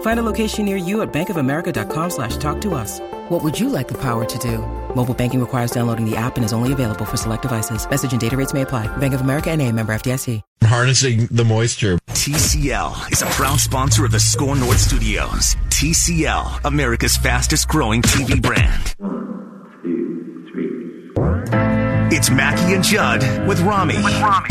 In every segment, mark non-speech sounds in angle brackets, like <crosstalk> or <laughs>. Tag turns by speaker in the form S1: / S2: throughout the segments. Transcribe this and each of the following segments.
S1: Find a location near you at bankofamerica.com slash talk to us. What would you like the power to do? Mobile banking requires downloading the app and is only available for select devices. Message and data rates may apply. Bank of America and a member FDIC.
S2: Harnessing the moisture.
S3: TCL is a proud sponsor of the SKOR North Studios. TCL, America's fastest growing TV brand.
S4: One, two, three.
S3: It's Mackey and Judd with Rami. With Rami.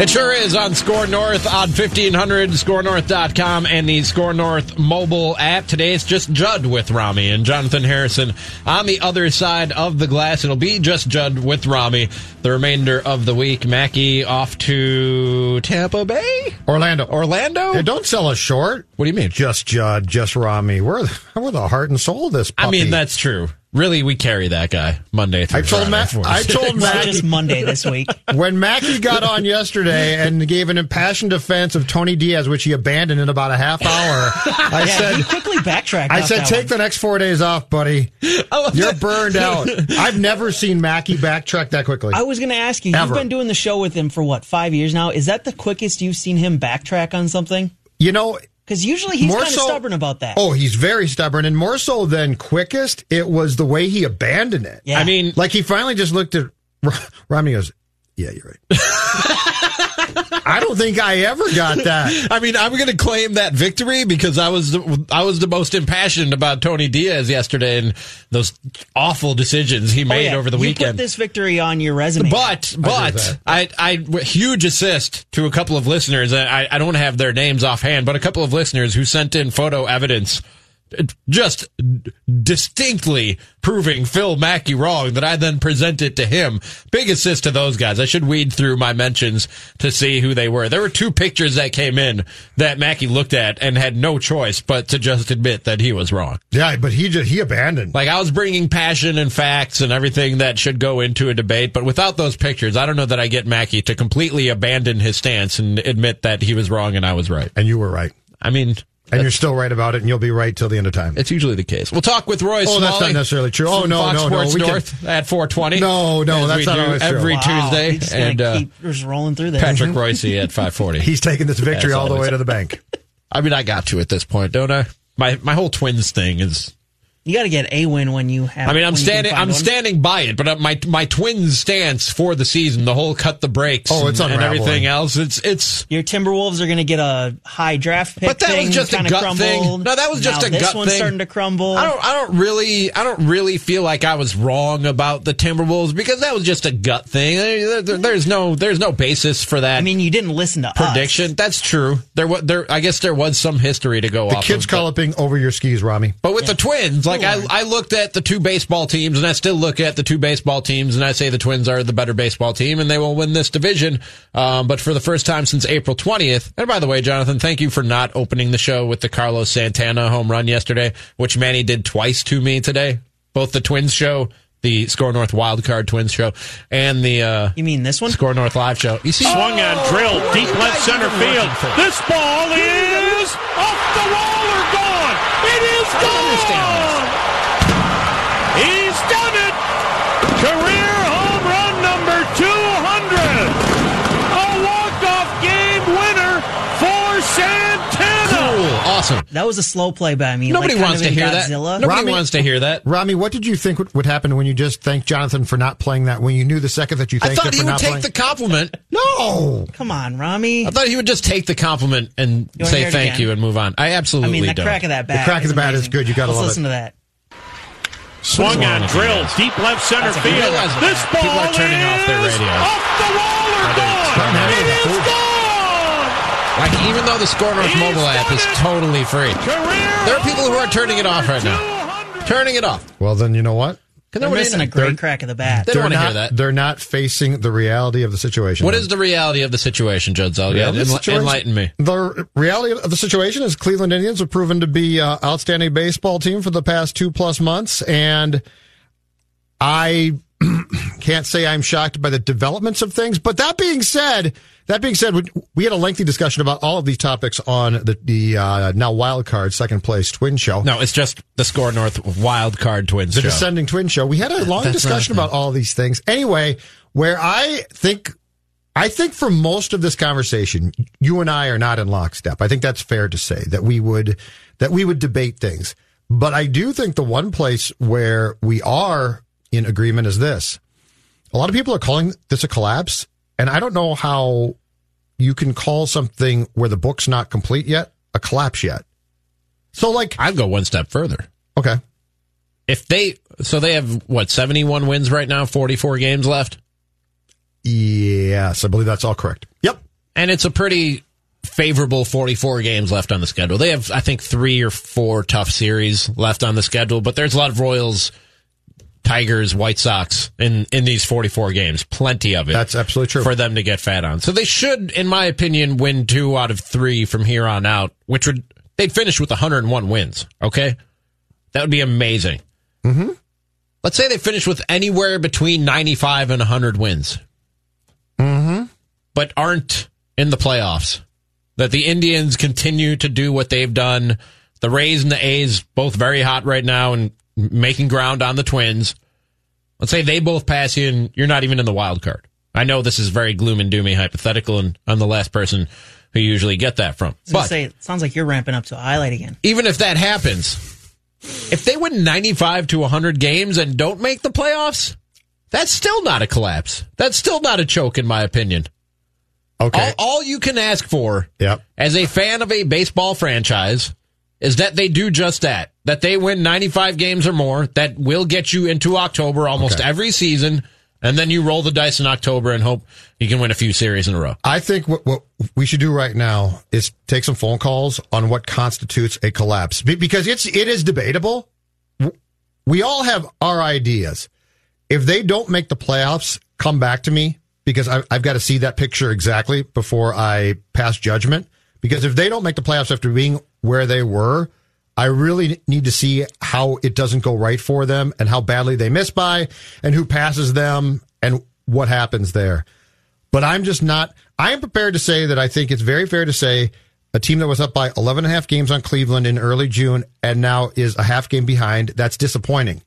S2: It sure is on SKOR North on 1500, skornorth.com, and the SKOR North mobile app. Today it's just Judd with Rami and Jonathan Harrison on the other side of the glass. It'll be just Judd with Rami the remainder of the week. Mackey off to Tampa Bay?
S5: Orlando.
S2: Orlando?
S5: Hey, don't sell us short.
S2: What do you mean?
S5: Just Judd, just Rami. We're, we're the heart and soul of this puppy.
S2: I mean, that's true. Really, we carry that guy Monday through
S5: I told
S2: Friday.
S5: Matt. I told <laughs> Matt
S6: just Monday this week. <laughs>
S5: when Mackey got on yesterday and gave an impassioned defense of Tony Diaz, which he abandoned in about a half hour. I <laughs>
S6: Yeah,
S5: said,
S6: quickly backtracked.
S5: I said, take
S6: one.
S5: the next four days off, buddy. You're burned out. I've never seen Mackey backtrack that quickly.
S6: I was going to ask you.
S5: Ever.
S6: You've been doing the show with him for what five years now? Is that the quickest you've seen him backtrack on something?
S5: You know,
S6: Because usually he's
S5: More
S6: kind of
S5: so-
S6: stubborn about that.
S5: oh, he's very stubborn, and more so than quickest, it was the way he abandoned it.
S6: Yeah.
S2: I mean,
S5: Like he finally just looked at R- Romney. Goes, yeah, you're right. <laughs> I don't think I ever got that.
S2: I mean, I'm going to claim that victory because I was the, I was the most impassioned about Tony Diaz yesterday and those awful decisions he
S6: Oh,
S2: made
S6: yeah.
S2: over the
S6: you
S2: weekend.
S6: put this victory on your resume.
S2: But but I, I huge assist to a couple of listeners. I I don't have their names offhand, but a couple of listeners who sent in photo evidence, just distinctly proving Phil Mackey wrong. That I then presented to him. Big assist to those guys. I should weed through my mentions to see who they were. There were two pictures that came in that Mackey looked at and had no choice but to just admit that he was wrong.
S5: Yeah, but he just he abandoned.
S2: Like I was bringing passion and facts and everything that should go into a debate, but without those pictures, I don't know that I get Mackey to completely abandon his stance and admit that he was wrong and I was right.
S5: and you were right,
S2: I mean,
S5: and you're still right about it, and you'll be right till the end of time.
S2: it's usually the case. We'll talk with Roy.
S5: Oh, that's not necessarily true. Oh, no,
S2: Fox
S5: no, no.
S2: Sports
S5: We can-
S2: North at 420.
S5: No, no, that's not
S2: do
S5: always true.
S2: every
S6: wow,
S2: Tuesday,
S6: He's
S2: and uh,
S6: keep just rolling through this.
S2: Patrick Reusse at 540. <laughs>
S5: He's taking this victory all the way to the bank.
S2: I mean, I got to at this point, don't I? My my whole twins thing is
S6: You got to get a win when you have.
S2: I mean, I'm
S6: when you can
S2: standing. I'm
S6: one.
S2: standing by it, but uh, my my twins' stance for the season, the whole cut the brakes,
S5: Oh, it's
S2: and, and everything else. It's it's.
S6: Your Timberwolves are going to get a high draft pick.
S2: But that was just a
S6: kinda
S2: gut
S6: crumbled.
S2: thing. No, that was just
S6: Now
S2: a
S6: this
S2: gut
S6: one's
S2: thing.
S6: starting to crumble.
S2: I don't. I don't really. I don't really feel like I was wrong about the Timberwolves because that was just a gut thing. There- there- There's no. There's no basis for that.
S6: I mean, you didn't listen to us.
S2: prediction. That's true. There was. There. I guess there was some history to go
S5: The
S2: off.
S5: kids
S2: of,
S5: call it being over your skis, Rami.
S2: But with the Twins, like I, I looked at the two baseball teams, and I still look at the two baseball teams, and I say the Twins are the better baseball team, and they will win this division. Um, but for the first time since April 20th, and by the way, Jonathan, thank you for not opening the show with the Carlos Santana home run yesterday, which Manny did twice to me today. Both the Twins show, the SKOR North Wild Card Twins show, and the uh,
S6: You mean this one?
S2: SKOR North Live show. You see,
S7: Swung on, drilled, deep left center field. This ball is off the wall or gone. It is
S2: I understand
S7: gone. He's done it. Career home run number 200. A walk-off game winner for Santana.
S2: cool, awesome.
S6: That was a slow play by me.
S2: Nobody
S6: like,
S2: wants to
S6: in
S2: hear that. Nobody
S5: Rami-
S2: wants to hear that.
S5: Rami, what did you think would, would happen when you just thanked Jonathan for not playing that? When you knew the second that you thanked
S2: I
S5: thought
S2: he would take
S5: playing?
S2: the compliment. <laughs>
S5: no.
S6: Come on, Rami.
S2: I thought he would just take the compliment and
S6: wanna
S2: say thank you and move on. I
S6: I
S2: absolutely
S6: mean, the
S2: don't.
S6: crack of that bat.
S5: The crack of the bat is good. You gotta
S6: listen
S5: it.
S6: to that.
S7: Swung on, drilled, deep left center field. This ball
S2: people are turning
S7: is
S2: off their radios.
S7: off the wall or gone. It
S2: it
S7: is gone.
S2: Like even though the SKOR North mobile app is totally free, there are people who are turning it off right now. Turning it off.
S5: Well, then you know what?
S2: Because
S6: They're missing a
S5: They're-
S6: great crack of the bat.
S2: They don't want to hear that.
S5: They're not facing the reality of the situation.
S2: What is the reality of the situation, Judd Zulgad?
S5: Reality
S2: Enli-
S5: situation-
S2: Enlighten me.
S5: The reality of the situation is Cleveland Indians have proven to be an outstanding baseball team for the past two plus months, and I <clears throat> can't say I'm shocked by the developments of things. But that being said, that being said, we- had a lengthy discussion about all of these topics on the, the uh, now wild card second place twin show.
S2: No, it's just the SKOR North wild card twins
S5: the
S2: show.
S5: descending twin show. We had a long
S2: That's
S5: discussion about all these things. Anyway, where I think, I think for most of this conversation, you and I are not in lockstep. I think that's fair to say that we would, that we would debate things. But I do think the one place where we are in agreement is this. A lot of people are calling this a collapse. And I don't know how you can call something where the book's not complete yet a collapse yet. So like,
S2: I'd go one step further.
S5: okay.
S2: If they, so they have what, 71 wins right now, 44 games left?
S5: Yes, I believe that's all correct. Yep.
S2: And it's a pretty favorable 44 games left on the schedule. They have, I think, three or four tough series left on the schedule, but there's a lot of Royals, Tigers, White Sox in, in these 44 games. Plenty of it.
S5: That's absolutely true.
S2: For them to get fat on. So they should, in my opinion, win two out of three from here on out, which would, they'd finish with 101 wins. Okay. That would be amazing. Mm-hmm. Let's say they finish with anywhere between 95 and 100 wins. Mm-hmm. But aren't in the playoffs. That the Indians continue to do what they've done. The Rays and the A's both very hot right now and making ground on the Twins. Let's say they both pass you and you're not even in the wild card. I know this is very gloom and doomy hypothetical, and I'm the last person who you usually get that from.
S6: I was
S2: But
S6: say, it sounds like you're ramping up to a highlight again.
S2: even if that happens, if they win 95 to 100 games and don't make the playoffs, that's still not a collapse. That's still not a choke, in my opinion.
S5: Okay.
S2: All, all you can ask for
S5: Yep.
S2: as a fan of a baseball franchise is that they do just that. That they win 95 games or more. That will get you into October almost
S5: Okay.
S2: every season. And then you roll the dice in October and hope you can win a few series in a row.
S5: I think what, what we should do right now is take some phone calls on what constitutes a collapse because it's it is debatable. We all have our ideas. If they don't make the playoffs, come back to me because I, I've got to see that picture exactly before I pass judgment. Because if they don't make the playoffs after being where they were, I really need to see how it doesn't go right for them and how badly they miss by and who passes them and what happens there. But I'm just not, I am prepared to say that I think it's very fair to say a team that was up by 11 and a half games on Cleveland in early June and now is a half game behind. That's disappointing.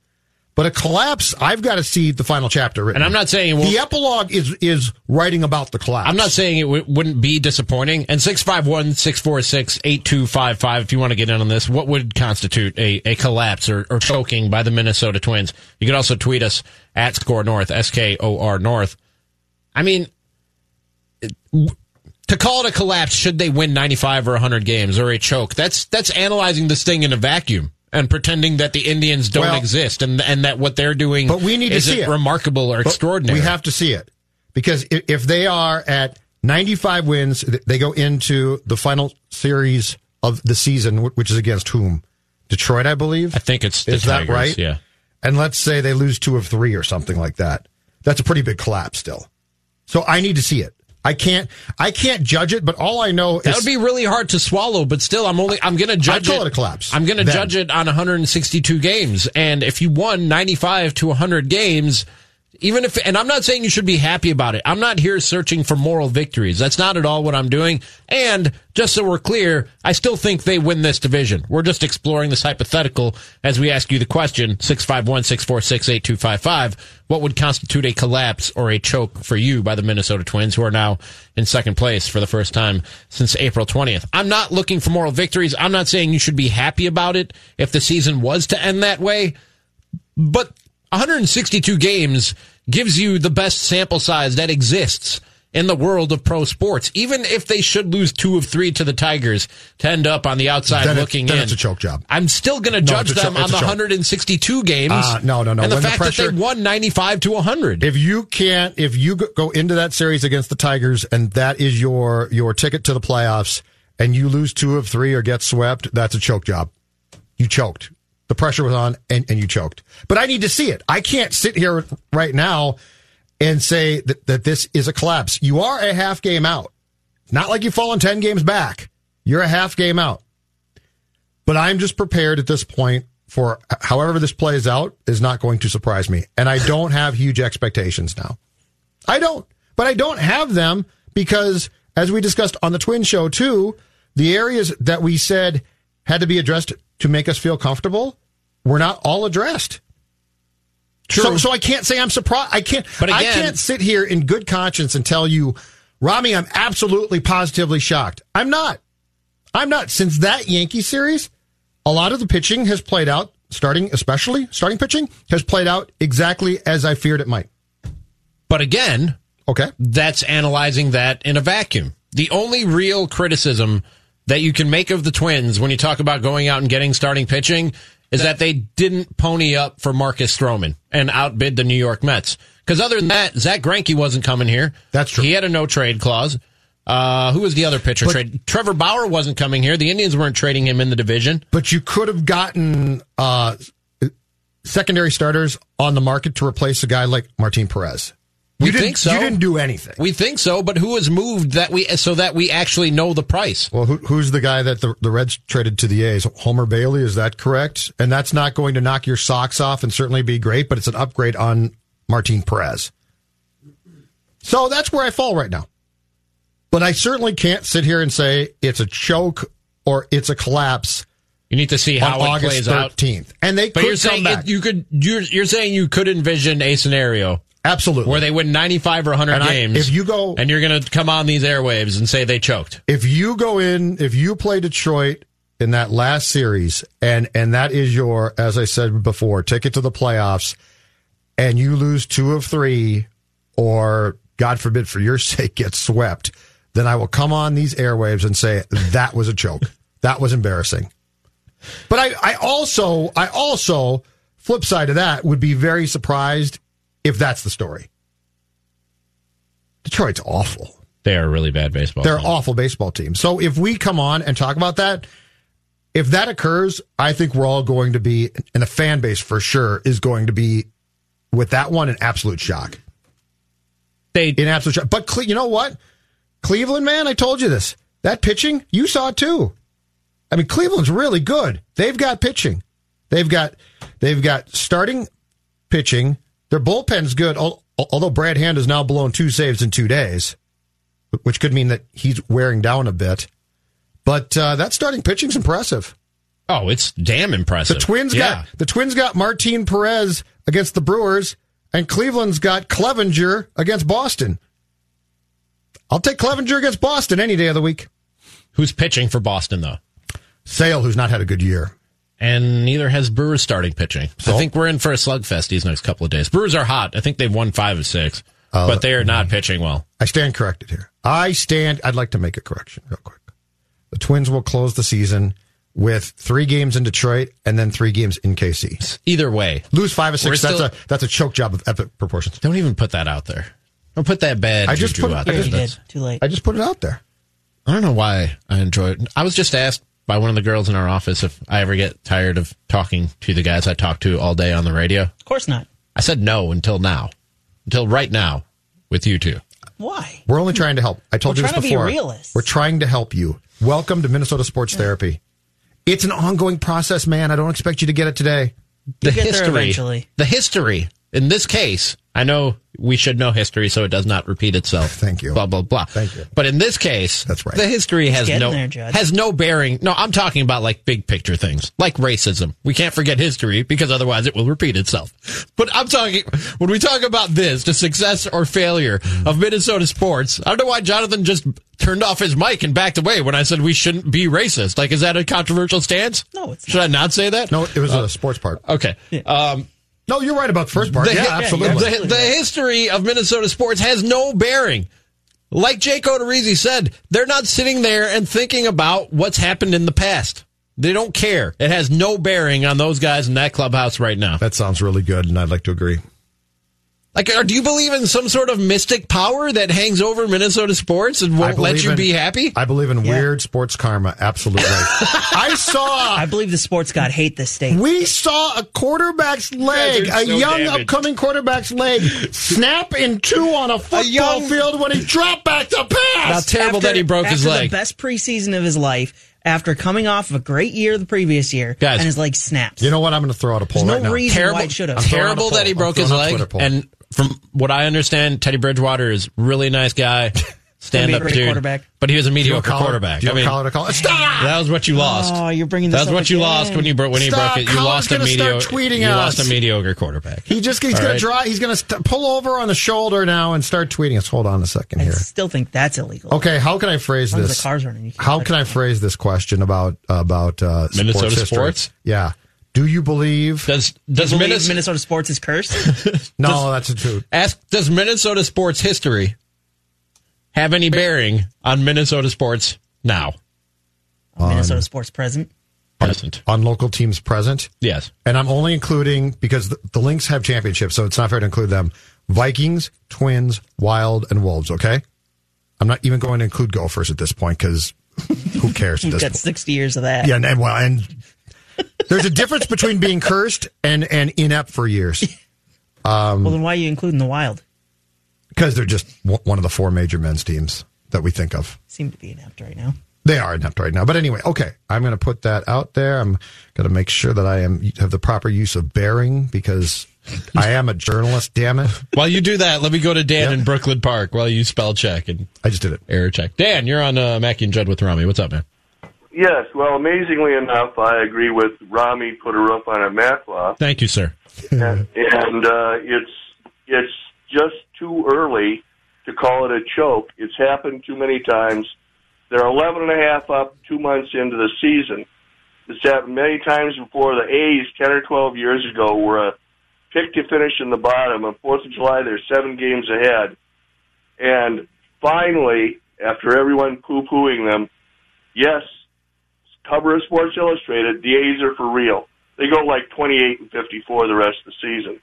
S5: But a collapse, I've got to see the final chapter written.
S2: And I'm not saying it won't-
S5: the epilogue is is writing about the collapse.
S2: I'm not saying it w- wouldn't be disappointing. And 651 646 8255, if you want to get in on this, what would constitute a, a collapse or, or choking by the Minnesota Twins? You can also tweet us at SKOR North, S K O R North. I mean, it- w- to call it a collapse, should they win 95 or 100 games or a choke? That's that's analyzing this thing in a vacuum and pretending that the Indians don't
S5: Well-
S2: exist and and that what they're doing
S5: But we need to see it.
S2: remarkable or
S5: But
S2: extraordinary.
S5: We have to see it because if, they are at 95 wins, they go into the final series of the season, which is against whom? Detroit, I believe.
S2: I think it's
S5: is that right?
S2: Yeah.
S5: And let's say they lose two of three or something like that. That's a pretty big collapse still. So I need to see it. I can't. I can't judge it, but all I know
S2: That
S5: is
S2: would be really hard to swallow, but still, I'm only I'm going to judge
S5: call it a collapse.
S2: I'm going to judge it on 162 games, and if you won 95 to 100 games, even if and I'm not saying you should be happy about it. I'm not here searching for moral victories. That's not at all what I'm doing. And just so we're clear, I still think they win this division. We're just exploring this hypothetical as we ask you the question 651-646-8255. What would constitute a collapse or a choke for you by the Minnesota Twins who are now in second place for the first time since April 20th? I'm not looking for moral victories. I'm not saying you should be happy about it if the season was to end that way. But 162 games gives you the best sample size that exists in the world of pro sports. Even if they should lose two of three to the Tigers to end up on the outside
S5: Then it-
S2: looking
S5: then
S2: in.
S5: it's a choke job.
S2: I'm still going to
S5: No,
S2: judge them
S5: cho-
S2: on the
S5: choke.
S2: 162 games.
S5: Uh, no, no, no.
S2: And the
S5: When the
S2: fact that they won 95 to 100.
S5: If you can't, if you go into that series against the Tigers and that is your your ticket to the playoffs, and you lose two of three or get swept, that's a choke job. You choked. The pressure was on, and, and you choked. But I need to see it. I can't sit here right now and say that, that this is a collapse. You are a half game out. Not like you've fallen 10 games back. You're a half game out. But I'm just prepared at this point for however this plays out is not going to surprise me. And I don't have huge expectations now. I don't. But I don't have them because, as we discussed on the Twin Show too, the areas that we said had to be addressed to make us feel comfortable were not all addressed. So, so I can't say I'm surprised. I can't.
S2: But again, I
S5: can't sit here in good conscience and tell you, Rami, I'm absolutely positively shocked. I'm not. I'm not. Since that Yankee series, a lot of the pitching has played out, starting especially starting pitching has played out exactly as I feared it might.
S2: But again,
S5: Okay.
S2: that's analyzing that in a vacuum. The only real criticism that you can make of the Twins when you talk about going out and getting starting pitching is that they didn't pony up for Marcus Stroman and outbid the New York Mets. Because other than that, Zach Greinke wasn't coming here.
S5: That's true.
S2: He had a no trade clause. Uh, who was the other pitcher
S5: But-
S2: trade? Trevor Bauer wasn't coming here. The Indians weren't trading him in the division.
S5: But you could have gotten uh, secondary starters on the market to replace a guy like Martin Perez.
S2: We
S5: you
S2: think so.
S5: You didn't do anything.
S2: We think so, but who has moved that we so that we actually know the price?
S5: Well, who, who's the guy that the, the Reds traded to the A's? Homer Bailey, is that correct? And that's not going to knock your socks off and certainly be great, but it's an upgrade on Martin Perez. So that's where I fall right now. But I certainly can't sit here and say it's a choke or it's a collapse
S2: You need to see how it
S5: August
S2: plays out.
S5: 13th. And they
S2: But
S5: could
S2: you're saying
S5: back.
S2: you could you're you're saying you could envision a scenario
S5: Absolutely.
S2: where they win 95 or 100
S5: And I-
S2: games.
S5: if you go-
S2: and you're going to come on these airwaves and say they choked.
S5: if you go in, if you play Detroit in that last series, and and that is your, as I said before, ticket to the playoffs, and you lose two of three, or God forbid, for your <laughs> sake, get swept, then I will come on these airwaves and say that was a choke. <laughs> that was embarrassing. But I, I also, I also, flip side of that, would be very surprised if that's the story. Detroit's awful.
S2: They are a really bad baseball.
S5: They're
S2: team.
S5: awful baseball team. So if we come on and talk about that, if that occurs, I think we're all going to be, and the fan base for sure is going to be with that one in absolute shock.
S2: They
S5: In absolute shock. But Cle- you know what? Cleveland, man, I told you this. That pitching, you saw it too. I mean, Cleveland's really good. They've got pitching. They've got they've got starting pitching. Their bullpen's good. Although Brad Hand has now blown two saves in two days, which could mean that he's wearing down a bit. But uh, that starting pitching's impressive.
S2: oh, it's damn impressive.
S5: The Twins
S2: yeah.
S5: got the Twins got Martin Perez against the Brewers, and Cleveland's got Clevinger against Boston. I'll take Clevinger against Boston any day of the week.
S2: who's pitching for Boston though,
S5: Sale, who's not had a good year.
S2: And neither has Brewers starting pitching.
S5: So?
S2: I think we're in for a slugfest these next couple of days. Brewers are hot. I think they've won five of six, uh, but they are not pitching well.
S5: I stand corrected here. I stand. I'd like to make a correction real quick. The Twins will close the season with three games in Detroit and then three games in KC.
S2: Either way,
S5: Lose five or 6 that's
S2: still-
S5: a that's a choke job of epic proportions.
S2: don't even put that out there. Don't put that bad
S5: I just
S2: juju
S5: put-
S2: out
S5: I
S2: there.
S6: Did. Too late.
S5: I just put it out there.
S2: I don't know why I enjoy it. I was just asked by one of the girls in our office if I ever get tired of talking to the guys I talk to all day on the radio.
S6: Of course not.
S2: I said no until now, until right now with you two.
S6: Why?
S5: We're only trying to help. I told
S6: We're
S5: you this
S6: trying to be
S5: before.
S6: realists.
S5: We're trying to help you. Welcome to Minnesota Sports Therapy. It's an ongoing process, man. I don't expect you to get it today.
S2: The
S6: get there
S2: history,
S6: eventually.
S2: the history in this case. I know we should know history so it does not repeat itself.
S5: Thank you.
S2: Blah blah blah.
S5: Thank you.
S2: But in this case,
S5: That's right.
S2: The history has no
S6: there,
S2: has no bearing. No, I'm talking about like big picture things, like racism. We can't forget history because otherwise it will repeat itself. But I'm talking when we talk about this, the success or failure of Minnesota sports. I don't know why Jonathan just turned off his mic and backed away when I said we shouldn't be racist. Like, is that a controversial stance?
S6: No, it's
S2: Should I not say that?
S5: No, it was a sports part.
S2: Okay. Um,
S5: No, you're right about the first part.
S2: the,
S5: yeah, absolutely.
S2: The, the history of Minnesota sports has no bearing. like Jake Odorizzi said, they're not sitting there and thinking about what's happened in the past. They don't care. It has no bearing on those guys in that clubhouse right now.
S5: That sounds really good, and I'd like to agree.
S2: Like, or do you believe in some sort of mystic power that hangs over Minnesota sports and
S5: I
S2: won't let you
S5: in-
S2: be happy?
S5: I believe in weird sports karma. Absolutely. <laughs> I saw.
S6: I believe the sports god hate this state.
S5: We saw a quarterback's leg,
S2: are
S5: a young
S2: damaged.
S5: upcoming quarterback's leg, snap in two on a football
S2: young-
S5: field when he dropped back to
S2: Now,
S5: pass.
S2: terrible that he broke his
S6: after
S2: leg.
S6: The best preseason of his life, after coming off of a great year the previous year,
S2: Guys.
S6: and his leg snaps.
S5: You know what? I'm going to throw out a poll
S6: There's
S5: right
S6: no
S5: now.
S6: reason
S2: terrible,
S6: why it should have.
S5: throwing
S2: terrible that he broke his
S5: throwing out a
S2: leg. And from what I understand, Teddy Bridgewater is a really nice guy, <laughs> stand up
S6: great
S2: dude,
S6: quarterback.
S2: but he was a mediocre
S5: have
S2: quarterback.
S5: Do you
S2: I
S5: have
S2: mean,
S5: a collar to call? Stop!
S2: that was what you lost.
S6: Oh, you're bringing this
S2: That's
S6: up
S2: what you lost when you broke when he
S5: Stop.
S2: broke it. You
S5: Collar's
S2: lost a mediocre. You
S5: at
S2: lost a mediocre quarterback.
S5: He just he's
S2: All
S5: going
S2: right.
S5: to draw. He's going to st- pull over on the shoulder now and start tweeting us. Hold on a second here.
S6: I
S5: here.
S6: still think that's illegal.
S5: Okay, how can I phrase
S6: long as
S5: this?
S6: the car's running, you can't
S5: How can I phrase this question about about uh,
S2: Minnesota
S5: sports
S2: sports?
S5: Yeah. Do you believe?
S2: Does
S6: Do you
S2: does
S6: believe
S2: Minnesota,
S6: Minnesota sports is cursed? <laughs>
S5: no, that's a truth.
S2: ask does Minnesota sports history have any bearing on Minnesota sports now?
S6: Minnesota sports present.
S2: Present.
S5: On local teams present,
S2: Yes.
S5: and I'm only including because the, the Lynx have championships, so it's not fair to include them. Vikings, Twins, Wild, and Wolves. Okay, I'm not even going to include Gophers at this point because who cares at <laughs>
S6: You've
S5: this
S6: got
S5: point?
S6: 60 years of that.
S5: Yeah, and, and well, and there's a difference between being cursed and and inept for years
S6: well, then why are you including the Wild?
S5: because they're just w- one of the four major men's teams that we think of.
S6: Seem to be inept right now.
S5: They are inept right now. But anyway, okay. I'm going to put that out there. I'm going to make sure that I am have the proper use of bearing because I am a journalist, damn it.
S2: While you do that, let me go to Dan
S5: Yeah.
S2: in Brooklyn Park while you spell check and
S5: I just did it.
S2: error check. Dan, you're on uh, Mackey and Judd with Rami. What's up, man?
S8: Yes, well, amazingly enough, I agree with Rami. Put her up on a Matlock,
S2: Thank you, sir.
S8: and, <laughs> and uh, it's it's just too early to call it a choke. It's happened too many times. They're eleven and a half up two months into the season. It's happened many times before. The A's ten or twelve years ago were a pick to finish in the bottom. On Fourth of July, they're seven games ahead, and finally, after everyone poo-pooing them, yes, cover of Sports Illustrated, the A's are for real. They go like 28 and 54 the rest of the season.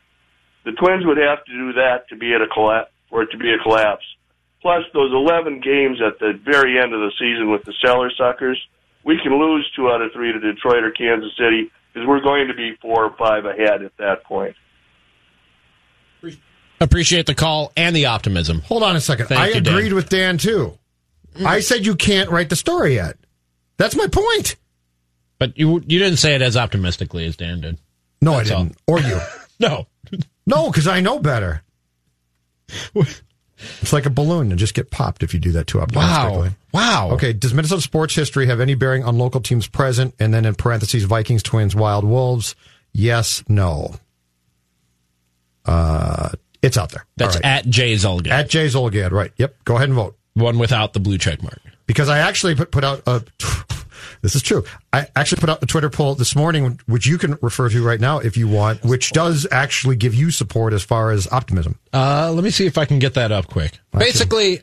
S8: The Twins would have to do that to be at a collapse, for it to be a collapse. Plus, those 11 games at the very end of the season with the Cellar Suckers, we can lose two out of three to Detroit or Kansas City because we're going to be four or five ahead at that point.
S2: Appreciate the call and the optimism.
S5: Hold on a second.
S2: Thank
S5: I
S2: you, Dan.
S5: agreed with Dan too. Mm-hmm. I said you can't write the story yet. That's my point.
S2: But you you didn't say it as optimistically as Dan did.
S5: No,
S2: That's
S5: I didn't. Or you. <laughs>
S2: No.
S5: No, because I know better. <laughs> It's like a balloon and just get popped if you do that too optimistically.
S2: Wow. Wow.
S5: Okay, does Minnesota sports history have any bearing on local teams present? And then in parentheses, Vikings, Twins, Wild, Wolves. Yes, no. Uh, it's out there.
S2: That's
S5: All right.
S2: at Jay Zulgad.
S5: at Jay Zulgad, right? Yep. Go ahead and vote
S2: One without the blue check mark.
S5: Because I actually put put out a. <laughs> This is true. I actually put out a Twitter poll this morning, which you can refer to right now if you want, which does actually give you support as far as optimism.
S2: Uh, let me see if I can get that up quick. Basically,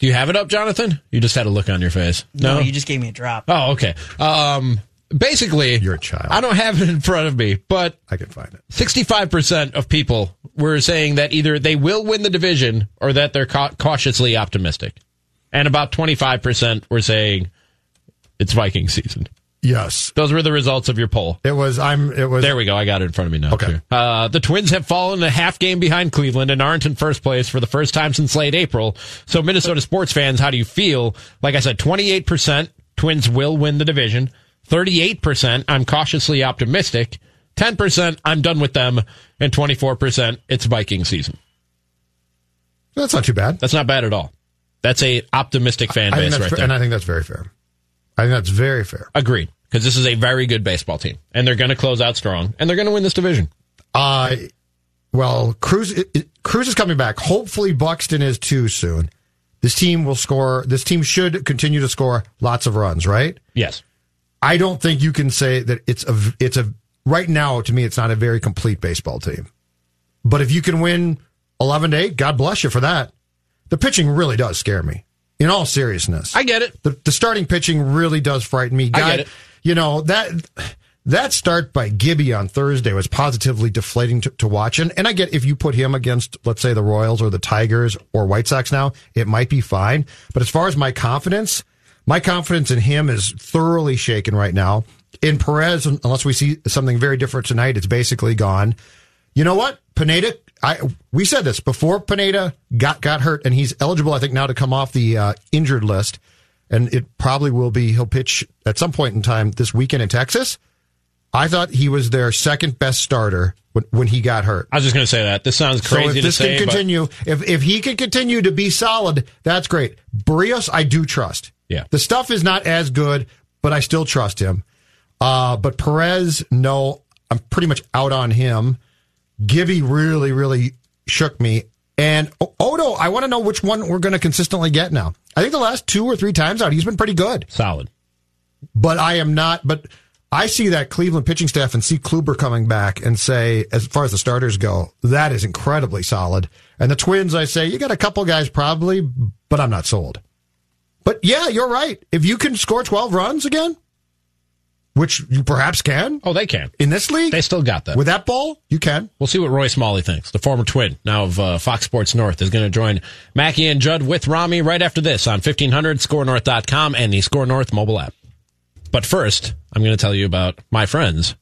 S2: do you have it up, Jonathan? You just had a look on your face.
S6: No, you just gave me a drop.
S2: Oh, okay. Um, basically,
S5: You're a child.
S2: I don't have it in front of me, but
S5: I can find it.
S2: 65% of people were saying that either they will win the division or that they're ca- cautiously optimistic. And about 25% were saying it's Viking season.
S5: Yes,
S2: Those were the results of your poll.
S5: it was. I'm. It was.
S2: There we go. I got it in front of me now.
S5: Okay.
S2: Uh, the Twins have fallen a half game behind Cleveland and aren't in first place for the first time since late April. So, Minnesota sports fans, how do you feel? Like I said, 28% Twins will win the division. 38% I'm cautiously optimistic. 10% I'm done with them. And 24% it's Viking season.
S5: That's not too bad.
S2: That's not bad at all. That's a optimistic fan base right
S5: fair,
S2: there.
S5: and I think that's very fair. I think that's very fair.
S2: Agreed. Because this is a very good baseball team. And they're going to close out strong. And they're going to win this division.
S5: Uh, well, Cruz it- it- Cruz is coming back. Hopefully, Buxton is too soon. This team will score. This team should continue to score lots of runs. Right.
S2: Yes.
S5: I don't think you can say that it's a it's a right now to me it's not a very complete baseball team. But if you can win 11 to 8, God bless you for that. The pitching really does scare me. In all seriousness,
S2: I get it.
S5: The, the starting pitching really does frighten me.
S2: I get it.
S5: You know that that start by Gibby on Thursday was positively deflating to, to watch. And, and I get if you put him against, let's say, the Royals or the Tigers or White Sox now, it might be fine. But as far as my confidence, my confidence in him is thoroughly shaken right now. In Perez, unless we see something very different tonight, it's basically gone. You know what? Pineda, I we said this before Pineda got got hurt, and he's eligible, I think, now to come off the uh, injured list, and it probably will be he'll pitch at some point in time this weekend in Texas. I thought he was their second best starter when, when he got hurt.
S2: I was just going to say that. This sounds crazy
S5: so if
S2: to
S5: this
S2: say,
S5: can
S2: but-
S5: if if he can continue to be solid, that's great. Berrios, I do trust.
S2: Yeah.
S5: the stuff is not as good, but I still trust him. Uh, but Perez, no, I'm pretty much out on him. Gibby really, really shook me. And Odo, I want to know which one we're going to consistently get now. I think the last two or three times out, he's been pretty good.
S2: Solid.
S5: But I am not. But I see that Cleveland pitching staff and see Kluber coming back and say, as far as the starters go, that is incredibly solid. And the Twins, I say, you got a couple guys probably, but I'm not sold. But yeah, you're right. If you can score 12 runs again, which you perhaps can
S2: Oh, they can.
S5: in this league,
S2: They still got that.
S5: with that ball, you can.
S2: We'll see what Roy Smalley thinks. The former twin, now of uh, Fox Sports North, is going to join Mackey and Judd with Rami right after this on 1500 skornorth.com and the SKOR North mobile app. But first, I'm going to tell you about my friends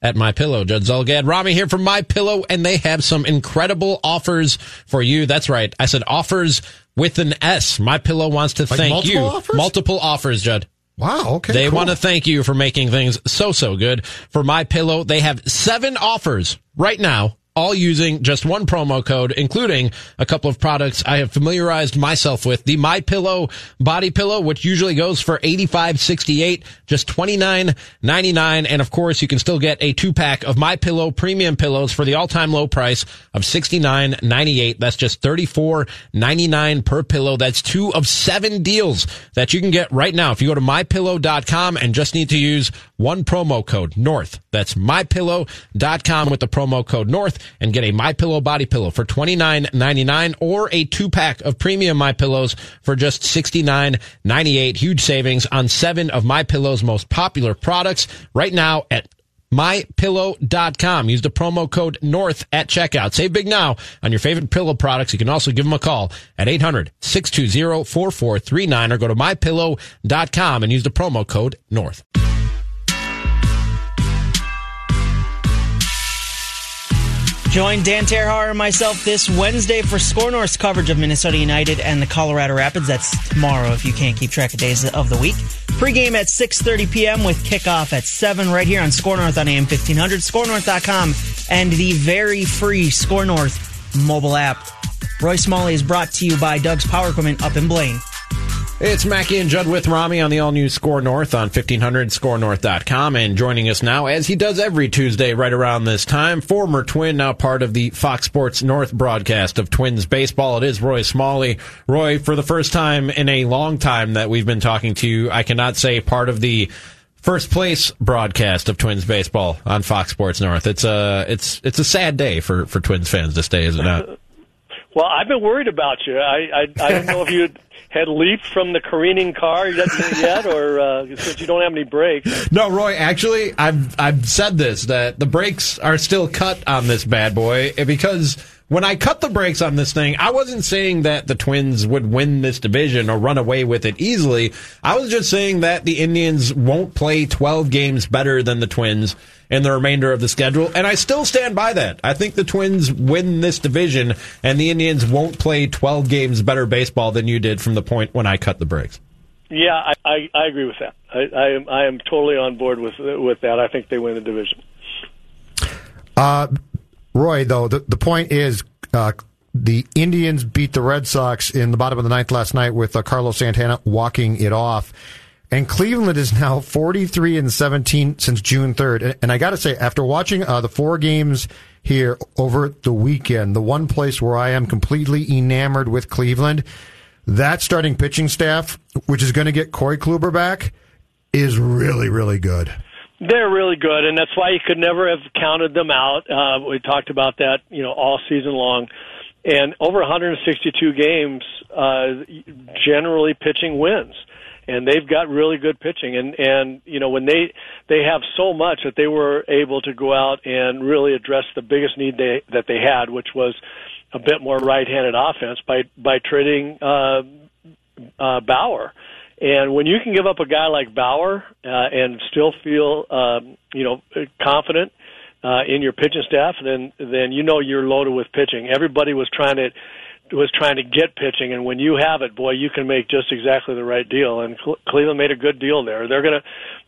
S2: at My Pillow. Judd Zulgad, Rami here from My Pillow, and they have some incredible offers for you. That's right. I said offers with an S. My Pillow wants to
S5: Like
S2: thank
S5: multiple
S2: you.
S5: offers?
S2: Multiple offers, Judd.
S5: Wow. Okay.
S2: They
S5: cool.
S2: want to thank you for making things so so good. For my pillow, they have seven offers right now, all using just one promo code, including a couple of products I have familiarized myself with. The My Pillow body pillow, which usually goes for eighty five sixty eight, just twenty nine ninety nine, and of course you can still get a two pack of My Pillow premium pillows for the all time low price of sixty nine ninety eight. That's just thirty four ninety nine per pillow. That's two of seven deals that you can get right now if you go to mypillow.com and just need to use one promo code north. That's mypillow.com with the promo code north and get a my pillow body pillow for $29.99 or a two pack of premium my pillows for just $69.98. Huge savings on seven of my pillow's most popular products right now at mypillow.com. Use the promo code NORTH at checkout. Save big now on your favorite pillow products. You can also give them a call at 800-620-4439 or go to mypillow.com and use the promo code NORTH.
S6: Join Dan Terhar and myself this Wednesday for SKOR North's coverage of Minnesota United and the Colorado Rapids. That's tomorrow if you can't keep track of days of the week. Pregame at 6.30 p.m. with kickoff at 7 right here on SKOR North on AM 1500, skornorth.com, and the very free SKOR North mobile app. Roy Smalley is brought to you by Doug's Power Equipment up in Blaine.
S2: It's Mackey and Judd with Rami on the all new SKOR North on 1500 skornorth.com. And joining us now, as he does every Tuesday right around this time, former twin, now part of the Fox Sports North broadcast of Twins baseball. It is Roy Smalley. Roy, for the first time in a long time that we've been talking to you, I cannot say part of the first place broadcast of Twins baseball on Fox Sports North. It's a, it's, it's a sad day for, for Twins fans this day, is it not?
S9: Well, I've been worried about you. I I, I don't know if you had leaped from the careening car yet, yet or uh, since you don't have any brakes.
S2: No, Roy. Actually, I've I've said this that the brakes are still cut on this bad boy because when I cut the brakes on this thing, I wasn't saying that the Twins would win this division or run away with it easily. I was just saying that the Indians won't play 12 games better than the Twins in the remainder of the schedule, and I still stand by that. I think the Twins win this division, and the Indians won't play 12 games better baseball than you did from the point when I cut the brakes.
S9: Yeah, I, I, I agree with that. I, I am I am totally on board with with that. I think they win the division.
S5: Uh, Roy, though, the, the point is uh, the Indians beat the Red Sox in the bottom of the ninth last night with uh, Carlos Santana walking it off. And Cleveland is now 43 and 17 since June 3rd. And, I got to say, after watching uh, the four games here over the weekend, the one place where I am completely enamored with Cleveland, that starting pitching staff, which is going to get Corey Kluber back, is really, really good.
S9: They're really good, and that's why you could never have counted them out. Uh, we talked about that, you know, all season long. and over 162 games, uh, generally pitching wins. And they've got really good pitching, and and you know when they they have so much that they were able to go out and really address the biggest need they that they had, which was a bit more right-handed offense by by trading uh, uh, Bauer. And when you can give up a guy like Bauer uh, and still feel um, you know confident uh, in your pitching staff, then then you know you're loaded with pitching. Everybody was trying to was trying to get pitching, and when you have it, boy, you can make just exactly the right deal. And Cleveland made a good deal there. They're gonna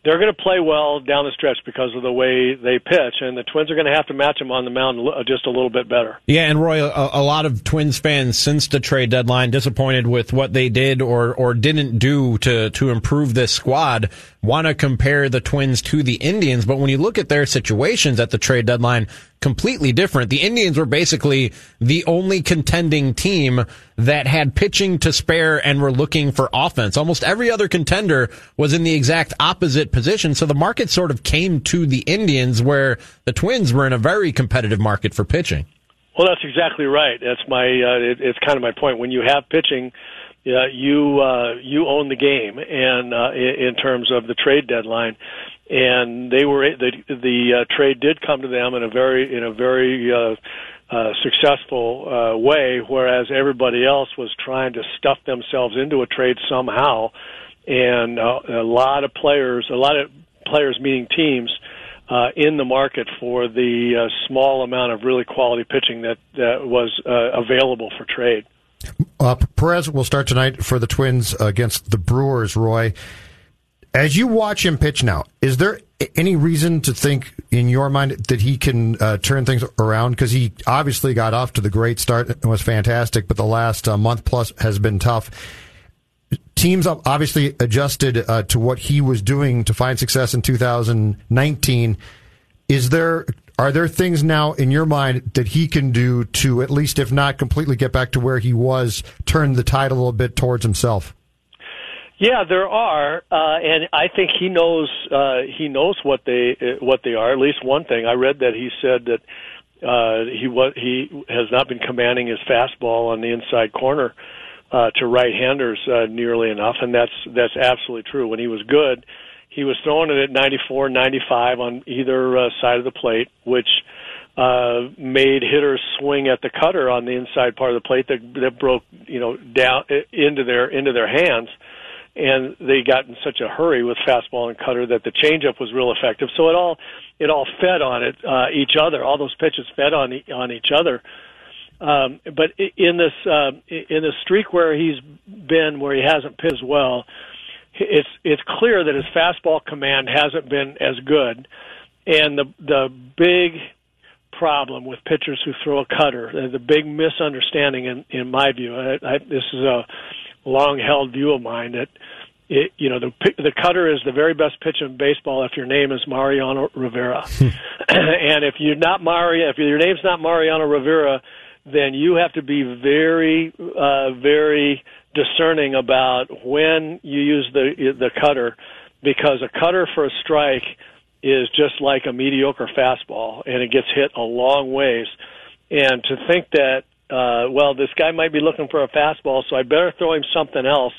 S9: they're gonna play well down the stretch because of the way they pitch, and the Twins are going to have to match them on the mound just a little bit better.
S2: Yeah, and Roy, a, a lot of Twins fans since the trade deadline disappointed with what they did or or didn't do to to improve this squad. Want to compare the Twins to the Indians, but when you look at their situations at the trade deadline, completely different. The Indians were basically the only contending team that had pitching to spare and were looking for offense. Almost every other contender was in the exact opposite position. So the market sort of came to the Indians where the Twins were in a very competitive market for pitching.
S9: Well, that's exactly right. That's my, uh, it, it's kind of my point. When you have pitching, uh, you, uh, you own the game and, uh, in terms of the trade deadline and they were the the uh, trade did come to them in a very in a very uh, uh, successful uh, way, whereas everybody else was trying to stuff themselves into a trade somehow, and uh, a lot of players, a lot of players, meaning teams. Uh, in the market for the uh, small amount of really quality pitching that, that was uh, available for trade.
S5: Uh, Perez will start tonight for the Twins against the Brewers. Roy, as you watch him pitch now, is there any reason to think in your mind that he can uh, turn things around? Because he obviously got off to the great start and was fantastic, but the last uh, month plus has been tough. Teams obviously adjusted uh, to what he was doing to find success in 2019. Is there are there things now in your mind that he can do to at least, if not completely, get back to where he was, turn the tide a little bit towards himself?
S9: Yeah, there are, uh, and I think he knows uh, he knows what they uh, what they are. At least one thing I read that he said that uh, he was he has not been commanding his fastball on the inside corner uh, to right-handers uh, nearly enough, and that's that's absolutely true. When he was good, he was throwing it at 94, 95 on either uh, side of the plate, which uh, made hitters swing at the cutter on the inside part of the plate that that broke you know down into their into their hands and they got in such a hurry with fastball and cutter that the changeup was real effective. So it all it all fed on it uh, each other. All those pitches fed on on each other. Um, but in this uh, in this streak where he's been, where he hasn't pitched well, it's it's clear that his fastball command hasn't been as good, and the the big problem with pitchers who throw a cutter, the big misunderstanding in in my view, I, I, this is a long held view of mine that it, you know the the cutter is the very best pitch in baseball if your name is Mariano Rivera, <laughs> and if you're not Mario, if your name's not Mariano Rivera, then you have to be very uh, very discerning about when you use the the cutter, because a cutter for a strike is just like a mediocre fastball, and it gets hit a long ways. And to think that uh, well, this guy might be looking for a fastball, so I better throw him something else.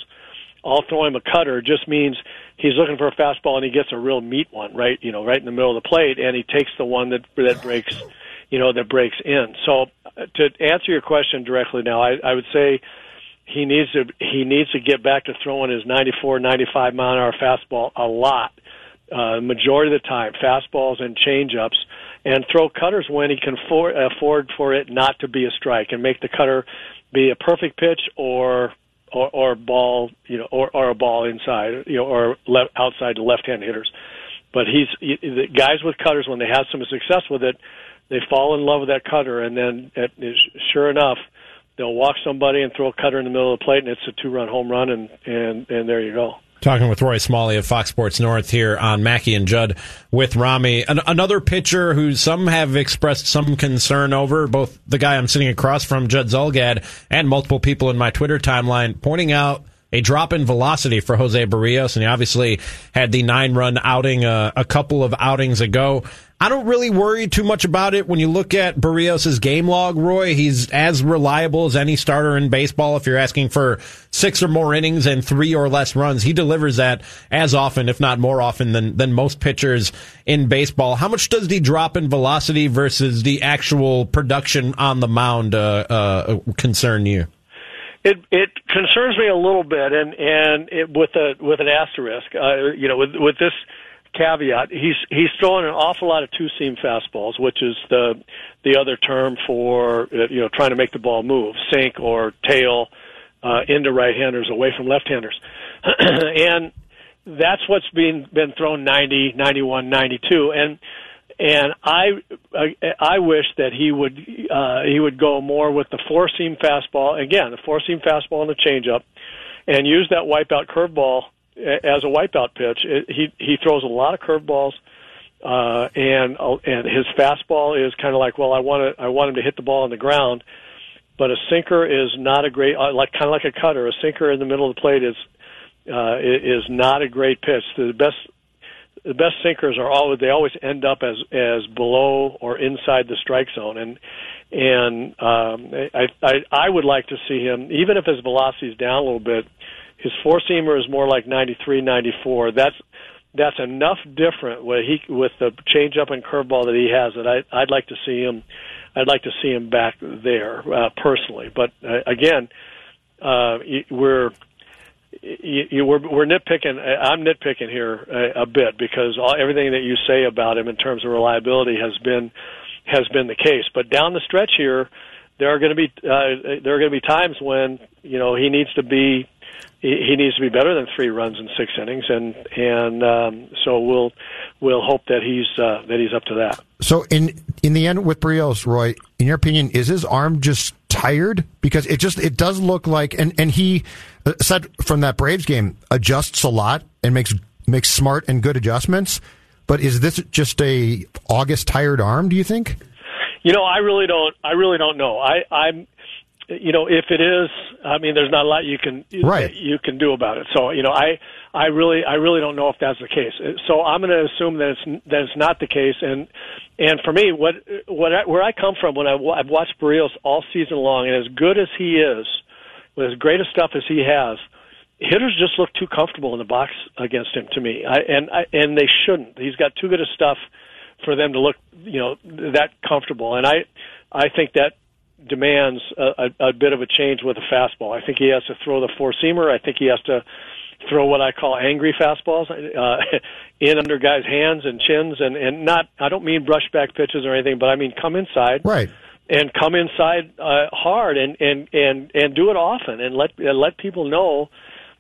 S9: I'll throw him a cutter. Just means he's looking for a fastball and he gets a real meat one, right? You know, right in the middle of the plate, and he takes the one that that breaks, you know, that breaks in. So uh, to answer your question directly now, I, I would say he needs to he needs to get back to throwing his 94, 95 mile an hour fastball a lot, uh, majority of the time, fastballs and changeups and throw cutters when he can afford, afford for it not to be a strike and make the cutter be a perfect pitch or or, or ball, you know, or, or a ball inside, you know, or left, outside to left-hand hitters. But he's the guys with cutters when they have some success with it, they fall in love with that cutter, and then it, sure enough, they'll walk somebody and throw a cutter in the middle of the plate, and it's a two-run home run, and and and there you go.
S2: Talking with Roy Smalley of Fox Sports North here on Mackey and Judd with Rami. An- another pitcher who some have expressed some concern over, both the guy I'm sitting across from, Judd Zulgad, and multiple people in my Twitter timeline pointing out a drop in velocity for Jose Berrios, and he obviously had the nine run outing uh, a couple of outings ago. I don't really worry too much about it when you look at Berrios' game log, Roy. He's as reliable as any starter in baseball. If you're asking for six or more innings and three or less runs, he delivers that as often, if not more often, than, than most pitchers in baseball. How much does the drop in velocity versus the actual production on the mound uh, uh, concern you?
S9: It it concerns me a little bit, and and it, with a with an asterisk. Uh, you know, with with this caveat, he's he's throwing an awful lot of two seam fastballs, which is the the other term for uh, you know trying to make the ball move, sink or tail uh, into right-handers, away from left-handers, <clears throat> and that's what's being been thrown 90, 91, 92, and and I I, I wish that he would uh, he would go more with the four seam fastball again, the four seam fastball and the changeup, and use that wipeout curveball as a wipeout pitch. It, he he throws a lot of curveballs, uh, and uh, and his fastball is kind of like, well, I want to I want him to hit the ball on the ground, but a sinker is not a great uh, like kind of like a cutter. A sinker in the middle of the plate is uh, is not a great pitch. The best the best sinkers are always they always end up as as below or inside the strike zone and and um I I I would like to see him even if his velocity is down a little bit his four seamer is more like 93, 94. That's that's enough different with he with the changeup and curveball that he has that I I'd like to see him I'd like to see him back there uh, personally. But uh, again, uh, we're you, you, we're, we're nitpicking. I'm nitpicking here a, a bit because all, everything that you say about him in terms of reliability has been has been the case. But down the stretch here, there are going to be uh, there are going to be times when you know he needs to be he needs to be better than three runs in six innings, and and um, so we'll we'll hope that he's uh, that he's up to that.
S5: So in in the end with Berrios, Roy, in your opinion, is his arm just tired? Because it just it does look like, and and he said from that Braves game adjusts a lot and makes makes smart and good adjustments. But is this just a August tired arm? Do you think?
S9: You know, I really don't. I really don't know. I, I'm you know, if it is, I mean, there's not a lot you can
S5: right.
S9: you can do about it. So, you know, I I really I really don't know if that's the case. So I'm going to assume that it's that it's not the case. And and for me, what what I, where I come from when I, I've watched Berrios all season long, and as good as he is, with as great a stuff as he has, hitters just look too comfortable in the box against him to me. I, and I, and they shouldn't. He's got too good of stuff for them to look, you know, that comfortable. And I I think that demands a, a, a bit of a change with a fastball. I think he has to throw the four seamer. I think he has to throw what I call angry fastballs uh, <laughs> in under guys' hands and chins, and and not. I don't mean brushback pitches or anything, but I mean come inside,
S5: right,
S9: and come inside uh, hard and and and and do it often, and let and let people know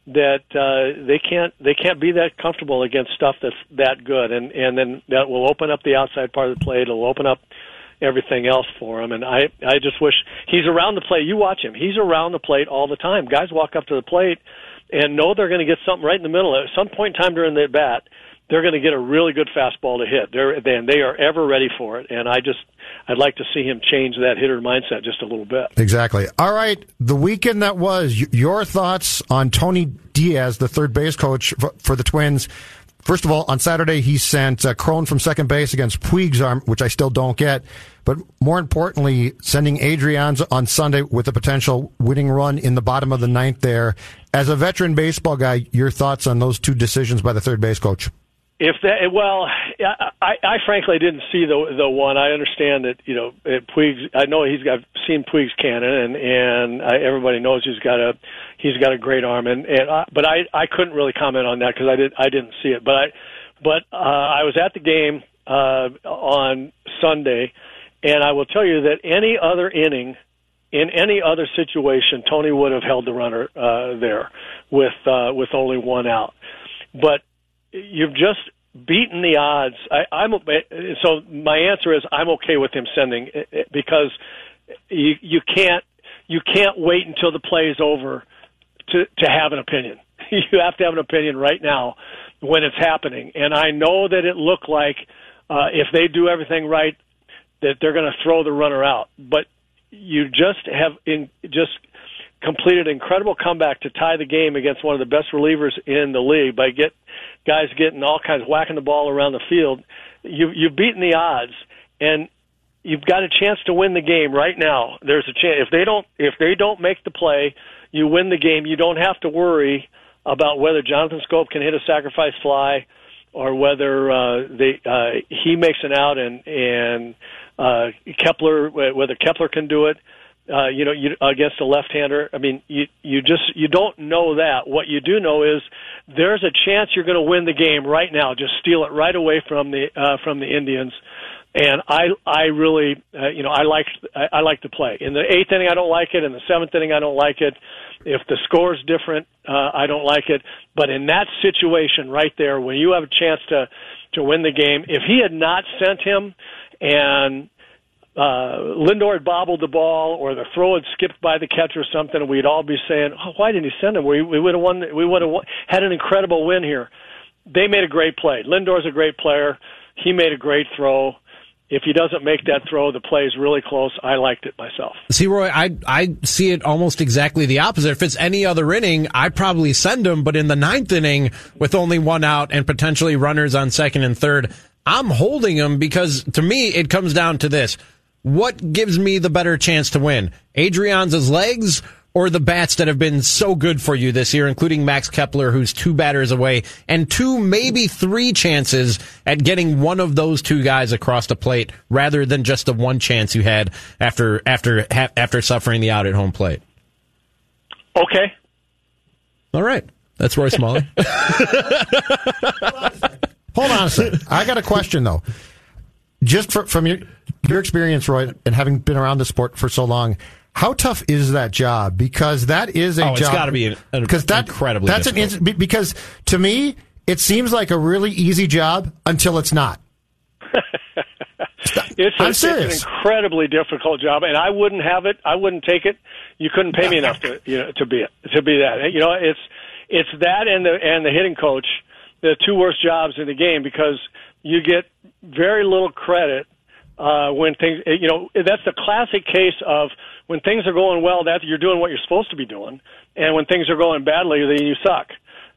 S9: that uh, they can't they can't be that comfortable against stuff that's that good, and and then that will open up the outside part of the plate. It'll open up everything else for him. And I, I just wish he's around the plate. You watch him; he's around the plate all the time. Guys walk up to the plate and know they're going to get something right in the middle. At some point in time during the bat, they're going to get a really good fastball to hit. They're then they are ever ready for it. And I just I'd like to see him change that hitter mindset just a little bit.
S5: Exactly. All right, the weekend that was. Your thoughts on Tony Diaz, the third base coach for the Twins. First of all, on Saturday, he sent uh, Cron from second base against Puig's arm, which I still don't get. But more importantly, sending Adrianza on Sunday with a potential winning run in the bottom of the ninth there. As a veteran baseball guy, your thoughts on those two decisions by the third base coach?
S9: If that well, I, I frankly didn't see the the one. I understand that you know Puig's. I know he's got seen Puig's cannon, and and I, everybody knows he's got a he's got a great arm, and and I, but I I couldn't really comment on that because I did I didn't see it, but I but uh, I was at the game uh, on Sunday, and I will tell you that any other inning in any other situation, Tony would have held the runner uh, there with uh, with only one out. But you've just beaten the odds. I, I'm so my answer is I'm okay with him sending because you you can't you can't wait until the play is over to to have an opinion. <laughs> you have to have an opinion right now when it's happening. And I know that it looked like uh, if they do everything right, that they're going to throw the runner out. But you just have in just completed an incredible comeback to tie the game against one of the best relievers in the league by get guys getting all kinds whacking the ball around the field. You you've beaten the odds and you've got a chance to win the game right now. There's a chance if they don't if they don't make the play, you win the game. You don't have to worry about whether Jonathan Schoop can hit a sacrifice fly or whether uh, they uh, he makes an out and and uh, Kepler whether Kepler can do it. You know, you, against a left-hander. I mean, you you just you don't know that. What you do know is there's a chance you're going to win the game right now. Just steal it right away from the uh, from the Indians. And I I really uh, you know I like I, I like to play in the eighth inning. I don't like it. In the seventh inning, I don't like it. If the score's different, uh, I don't like it. But in that situation right there, when you have a chance to to win the game, if he had not sent him and uh, Lindor had bobbled the ball or the throw had skipped by the catcher or something, and we'd all be saying, oh, "Why didn't he send him? We, we would have won. We would have had an incredible win here." They made a great play. Lindor's a great player. He made a great throw. If he doesn't make that throw, the play is really close. I liked it myself.
S2: See, Roy, I I see it almost exactly the opposite. If it's any other inning, I'd probably send him. But in the ninth inning, with only one out and potentially runners on second and third, I'm holding him because to me it comes down to this what gives me the better chance to win? Adrianza's legs or the bats that have been so good for you this year, including Max Kepler, who's two batters away, and two, maybe three chances at getting one of those two guys across the plate, rather than just the one chance you had after after after suffering the out at home plate.
S9: Okay.
S2: All right. That's Roy <laughs> Smalley.
S5: Hold on a second. I got a question though. Just for, from your your experience, Roy, and having been around the sport for so long, how tough is that job? Because that is a
S2: oh,
S5: job.
S2: It's got to be because that, incredibly.
S5: That's
S2: difficult.
S5: an because to me it seems like a really easy job until it's not. <laughs>
S9: it's, a, it's an incredibly difficult job, and I wouldn't have it. I wouldn't take it. You couldn't pay me enough to you know to be it to be that. You know, it's it's that and the and the hitting coach, the two worst jobs in the game because you get very little credit uh, when things, you know, that's the classic case of when things are going well, that you're doing what you're supposed to be doing, and when things are going badly, then you suck,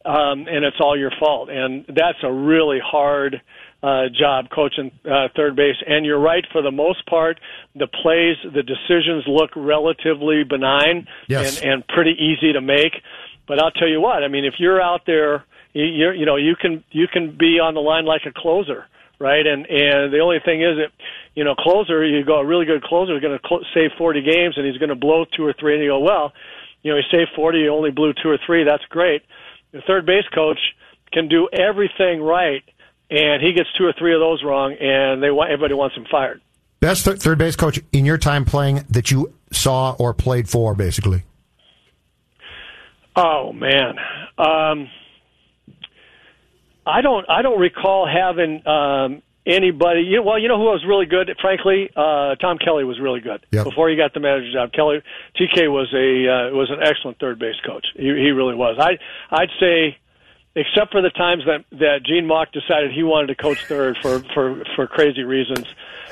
S9: um, and it's all your fault. And that's a really hard uh, job coaching uh, third base. And you're right, for the most part, the plays, the decisions look relatively benign
S5: yes.
S9: and, and pretty easy to make. But I'll tell you what, I mean, if you're out there, you, you're, you know, you can you can be on the line like a closer right? And and the only thing is that you know closer, you go a really good closer is going to cl- save 40 games, and he's going to blow two or three, and you go well, you know he saved 40, he only blew two or three, that's great. The third base coach can do everything right, and he gets two or three of those wrong, and they want everybody wants him fired.
S5: Best th- third base coach in your time playing that you saw or played for, basically.
S9: Oh man. Um, I don't I don't recall having um, anybody. You know, well, you know who was really good. Frankly, uh, Tom Kelly was really good
S5: yep.
S9: before he got the manager job. Kelly TK was a uh, was an excellent third base coach. He, he really was. I I'd say except for the times that that Gene Mauch decided he wanted to coach third for for for crazy reasons.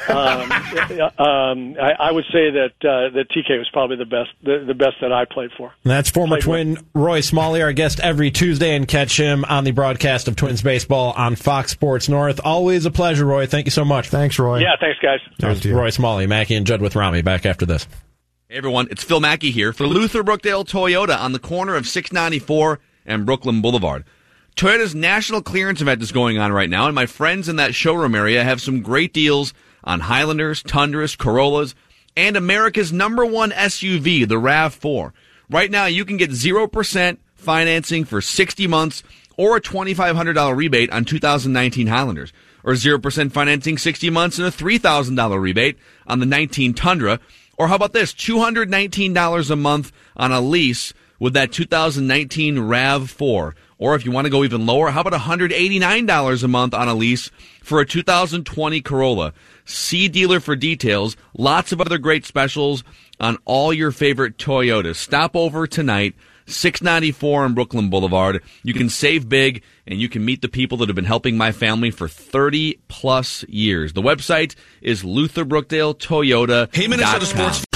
S9: Um, <laughs> um, I, I would say that uh, that TK was probably the best the, the best that I played for.
S2: That's former
S9: Played
S2: Twin
S9: with.
S2: Roy Smalley, our guest every Tuesday, and catch him on the broadcast of Twins baseball on Fox Sports North. Always a pleasure, Roy. Thank you so much.
S5: Thanks, Roy.
S9: Yeah, thanks, guys.
S2: There's Roy Smalley, Mackey, and Judd with Rami. Back after this.
S10: Hey everyone, it's Phil Mackey here for Luther Brookdale Toyota on the corner of 694 and Brooklyn Boulevard. Toyota's national clearance event is going on right now, and my friends in that showroom area have some great deals on Highlanders, Tundras, Corollas, and America's number one SUV, the RAV4. Right now, you can get 0% financing for 60 months or a $2,500 rebate on 2019 Highlanders, or 0% financing 60 months and a $3,000 rebate on the 19 Tundra, or how about this, $219 a month on a lease with that 2019 RAV4. Or if you want to go even lower, how about $189 a month on a lease for a 2020 Corolla? See dealer for details. Lots of other great specials on all your favorite Toyotas. Stop over tonight. 694 on Brooklyn Boulevard. You can save big and you can meet the people that have been helping my family for 30 plus years. The website is Luther Brookdale Toyota.
S11: Hey, Minnesota Sports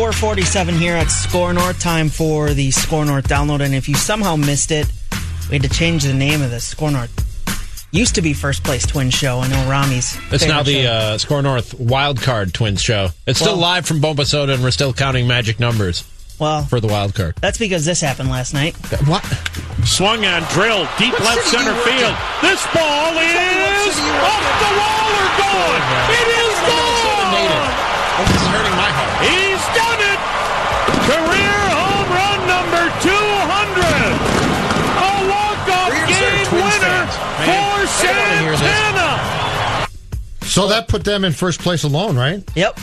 S6: 447 here at SKOR North. Time for the SKOR North download. And if you somehow missed it, we had to change the name of the SKOR North. Used to be First Place Twin Show. I know Rami's.
S2: It's now the
S6: show.
S2: uh, SKOR North Wild Card Twins show. It's still
S6: Well-
S2: live from Bomba Soda, and we're still counting magic numbers
S6: well,
S2: for the wild card.
S6: that's because this happened last night.
S2: What?
S7: Swung and drilled deep
S2: What
S7: left center field.
S2: in?
S7: This ball
S2: me what
S7: is
S2: city you work
S7: off
S2: in.
S7: the wall or gone. It is gone.
S2: This is hurting my heart.
S7: He's done it. Career home run number 200. A walk-off
S2: We're here to serve
S7: game winner for
S2: They don't wanna hear this.
S7: Santana.
S5: So that put them in first place alone, right?
S6: Yep.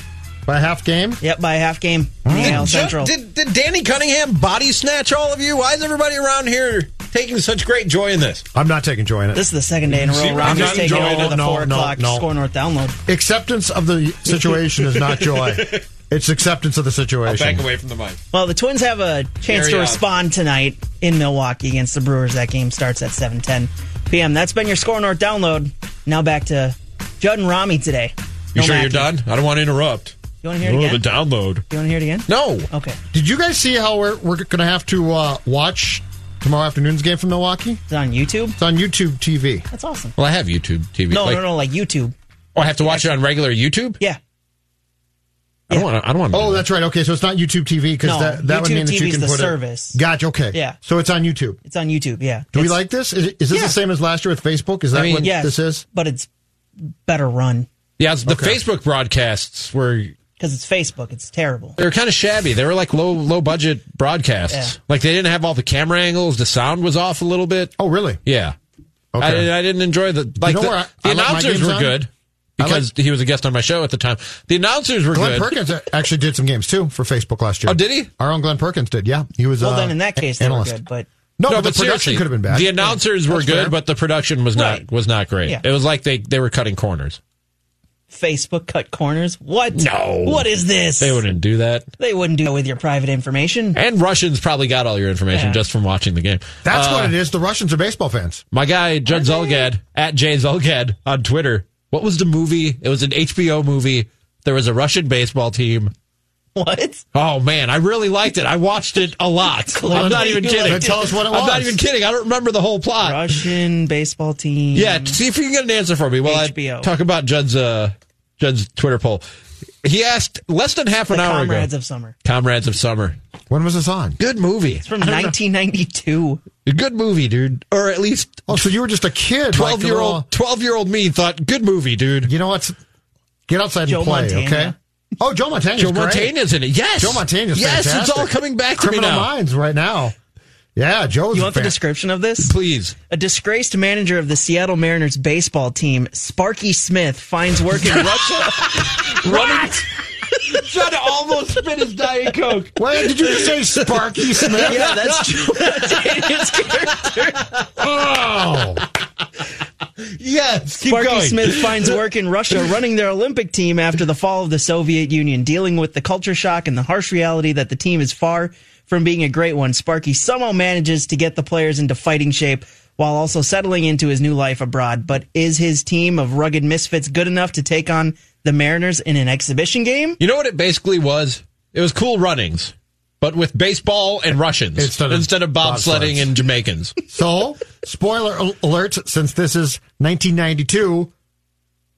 S5: By a half game?
S6: Yep, by a half game. in the AL
S2: Did,
S6: Central.
S2: did, did Danny Cunningham body snatch all of you? Why is everybody around here taking such great joy in this?
S5: I'm not taking joy in it.
S6: This is the second day in a
S2: See,
S6: row.
S2: I'm
S6: Rami's
S2: not
S6: taking
S2: enjoying
S6: over
S2: it.
S6: the
S5: No,
S6: 4
S5: no,
S6: o'clock
S5: no.
S6: SKOR North download.
S5: Acceptance of the situation is not joy. It's acceptance of the
S2: I'll
S5: situation.
S2: back away from the mic.
S6: Well, the Twins have a chance
S2: Carry
S6: to
S2: on.
S6: respond tonight in Milwaukee against the Brewers. That game starts at 7:10 p.m. That's been your SKOR North download. Now back to Judd and Rami today.
S2: You
S6: No
S2: sure you're done? I don't want to interrupt.
S6: You want to hear it again?
S2: the download.
S6: you want to hear it again?
S2: No.
S6: Okay.
S5: Did you guys see how we're, we're going to have to uh, watch tomorrow afternoon's game from Milwaukee?
S6: It's on YouTube.
S5: It's on YouTube TV.
S6: That's awesome.
S2: Well, I have YouTube TV.
S6: No,
S2: Like-
S6: no, no, like YouTube.
S2: Oh, I have to watch it on regular YouTube.
S6: Yeah.
S2: I don't want. to. I don't want.
S5: Oh, that's right. Okay, so it's not YouTube TV because
S6: No,
S5: that, that would
S6: YouTube
S5: mean that you
S6: TV is
S5: can
S6: the
S5: put
S6: service.
S5: it. Gotcha. Okay.
S6: Yeah.
S5: So it's on YouTube.
S6: It's on YouTube. Yeah.
S5: Do we
S6: It's-
S5: like this? Is, is this
S6: Yeah.
S5: the same as last year with Facebook? Is that what
S6: Yes,
S5: this is?
S6: but it's better run
S2: Yeah, the
S5: Okay.
S2: Facebook broadcasts were
S6: because it's Facebook. It's terrible.
S2: they were kind of shabby. They were like low low budget broadcasts.
S6: Yeah.
S2: Like they didn't have all the camera angles. The sound was off a little bit.
S5: Oh, really?
S2: Yeah.
S5: Okay.
S2: I, I didn't enjoy the like
S5: know
S2: the,
S5: where I-
S2: the
S5: I like my
S2: announcers
S5: games
S2: were
S5: on?
S2: good
S5: I
S2: because he was a guest on my show at the time. The announcers were good.
S5: Glenn
S2: good.
S5: Perkins actually did some games too for Facebook last year.
S2: Oh, did he?
S5: Our own Glenn Perkins did. Yeah, he was.
S6: Well,
S5: uh,
S6: then in that case, they were good. But
S5: No,
S2: no,
S5: but,
S2: but
S5: the production
S2: seriously,
S5: could have been bad.
S2: The announcers were good,
S5: fair.
S2: but the production was not
S6: Right.
S2: was not great.
S6: Yeah.
S2: It was like they they were cutting corners.
S6: Facebook cut corners. What?
S2: No.
S6: What is this?
S2: They wouldn't do that.
S6: They wouldn't do it with your private information.
S2: And Russians probably got all your information
S6: Yeah.
S2: just from watching the game.
S5: That's
S2: Uh,
S5: what it is. The Russians are baseball fans.
S2: My guy Judd Zulgad at Jay Zulgad on Twitter. What was the movie? It was an HBO movie. There was a Russian baseball team.
S6: What?
S2: Oh man, I really liked it. I watched it a lot. <laughs> I'm not even kidding.
S5: tell us what it was.
S2: I'm not even kidding. I don't remember the whole plot.
S6: Russian baseball team.
S2: Yeah, see if you can get an answer for me. Well, I
S6: HBO.
S2: talk about Judd's uh, Judd's Twitter poll. He asked less than half
S6: The
S2: an hour
S6: Comrades
S2: ago.
S6: of Summer.
S2: Comrades of Summer.
S5: When was this on?
S2: Good movie.
S6: It's from 1992.
S2: Good movie, dude. Or at least
S5: Oh, so you were just a kid.
S2: 12
S5: like
S2: year
S5: little...
S2: old twelve year old me thought good movie, dude.
S5: You know what? Get outside
S6: Joe
S5: and play,
S6: Mantegna.
S5: okay? Oh, Joe Mantegna.
S2: Joe Mantegna's in it. Yes,
S5: Joe Mantegna's
S2: yes.
S5: fantastic.
S2: It's all coming back to
S5: Criminal
S2: me now.
S5: Minds right now. Yeah, Joe's.
S6: You want the
S5: fan-
S6: description of this?
S2: Please.
S6: A disgraced manager of the Seattle Mariners baseball team, Sparky Smith, finds work in Russia. <laughs> running,
S2: Judd almost spit his Diet Coke.
S5: Wait, did you just say Sparky Smith?
S6: yeah, that's Joe Mantegna's character.
S5: Oh,
S2: Yes, keep
S6: Sparky
S2: going.
S6: Smith finds work in Russia running their Olympic team after the fall of the Soviet Union, dealing with the culture shock and the harsh reality that the team is far from being a great one. Sparky somehow manages to get the players into fighting shape while also settling into his new life abroad. But is his team of rugged misfits good enough to take on the Mariners in an exhibition game?
S2: You know what it basically was? It was cool runnings, but with baseball and Russians
S5: Instead of
S2: instead of bobsledding and Jamaicans. <laughs>
S5: so spoiler al- alert! Since this is 1992,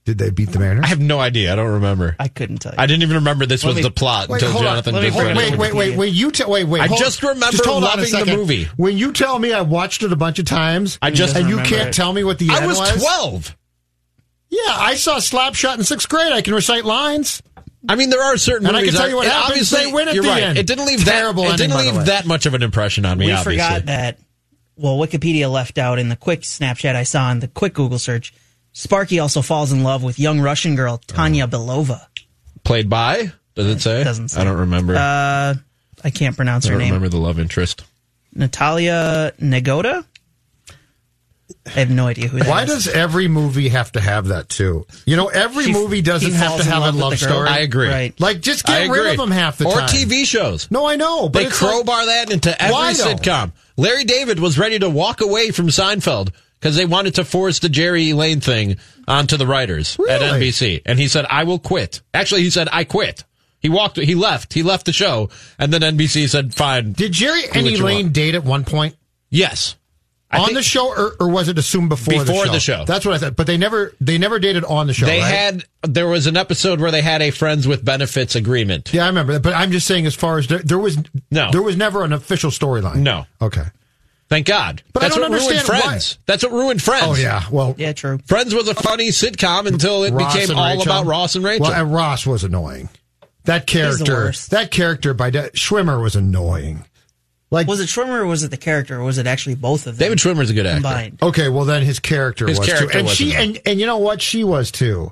S5: did they beat the Mariners?
S2: I have no idea. I don't remember.
S6: I couldn't tell you.
S2: I didn't even remember this was
S6: me-
S2: the plot
S5: Wait,
S2: until
S5: hold on.
S2: Jonathan
S6: Let me
S2: just
S6: bring
S2: read
S6: it
S2: it.
S5: Wait, wait, wait, wait! You tell. Wait, wait.
S2: I
S5: hold-
S2: just remember
S5: just hold on a
S2: loving the
S5: second.
S2: movie.
S5: When you tell me I watched it a bunch of times,
S2: I just
S5: and you
S6: remember
S5: can't
S6: it.
S5: tell me what the
S2: I
S5: end
S2: was I
S5: was.
S2: twelve.
S5: Yeah, I saw Slapshot in sixth grade. I can recite lines.
S2: I I mean, there are certain
S5: And I can tell you what
S2: it
S5: happens.
S2: Obviously,
S5: They win at
S2: you're
S5: the
S2: right.
S5: end.
S2: It didn't leave
S5: Terrible
S2: that. It didn't leave that much of an impression on me.
S6: we
S2: obviously,
S6: forgot that. Well, Wikipedia left out in the quick Snapchat I saw in the quick Google search. Sparky also falls in love with young Russian girl Tanya Belova.
S2: played by. Does it say?
S6: Doesn't say.
S2: I don't remember.
S6: Uh, I can't pronounce
S2: I
S6: her
S2: don't
S6: name.
S2: remember the love interest.
S6: Natalia Negoda. I have no idea who that is.
S5: Why does every movie have to have that too? You know, every
S6: She-
S5: movie doesn't
S6: he
S5: have
S6: falls
S5: to
S6: in
S5: have
S6: love
S5: a
S6: with
S5: love
S6: the girl?
S5: story.
S2: I agree.
S6: Right.
S5: Like, just
S2: I
S5: get rid
S2: agree.
S5: of them half the time.
S2: or
S5: time.
S2: TV shows.
S5: No, I know, but
S2: They
S5: it's like-
S2: crowbar that into every
S5: Why, though?
S2: sitcom. Larry David was ready to walk away from Seinfeld because they wanted to force the Jerry Elaine thing onto the writers at
S5: Really?
S2: NBC, and he said, "I will quit." Actually, he said, "I quit." He walked. He left. He left the show, and then NBC said, "Fine."
S5: Did Jerry
S2: do
S5: and
S2: what you
S5: Elaine
S2: want.
S5: date at one point?
S2: Yes. I
S5: on
S2: think
S5: the show, or, or was it assumed before,
S2: Before
S5: the, show?
S2: Before the show.
S5: That's what I thought. But they never they never dated on the show.
S2: They
S5: right?
S2: had. There was an episode where they had a friends with benefits agreement.
S5: Yeah, I remember that. But I'm just saying, as far as there, there was
S2: No.
S5: there was never an official storyline.
S2: No.
S5: Okay.
S2: Thank God.
S5: But I
S2: That's
S5: don't
S2: what ruined
S5: understand
S2: Friends. That's what ruined Friends.
S5: Oh yeah. Well,
S6: Yeah, true.
S2: Friends was a funny sitcom until it
S5: Ross
S2: became all
S5: Rachel.
S2: about Ross and Rachel.
S5: Well, and Ross was annoying. That
S6: He's the
S5: character,
S6: worst.
S5: that character by de- Schwimmer was annoying. Like,
S6: Was it Schwimmer or was it the character or was it actually both of them?
S2: David Schwimmer's a good actor.
S6: combined.
S5: okay, well then his character
S2: His
S5: was
S2: character
S5: too, and she,
S2: annoying.
S5: and and you know what, she was too.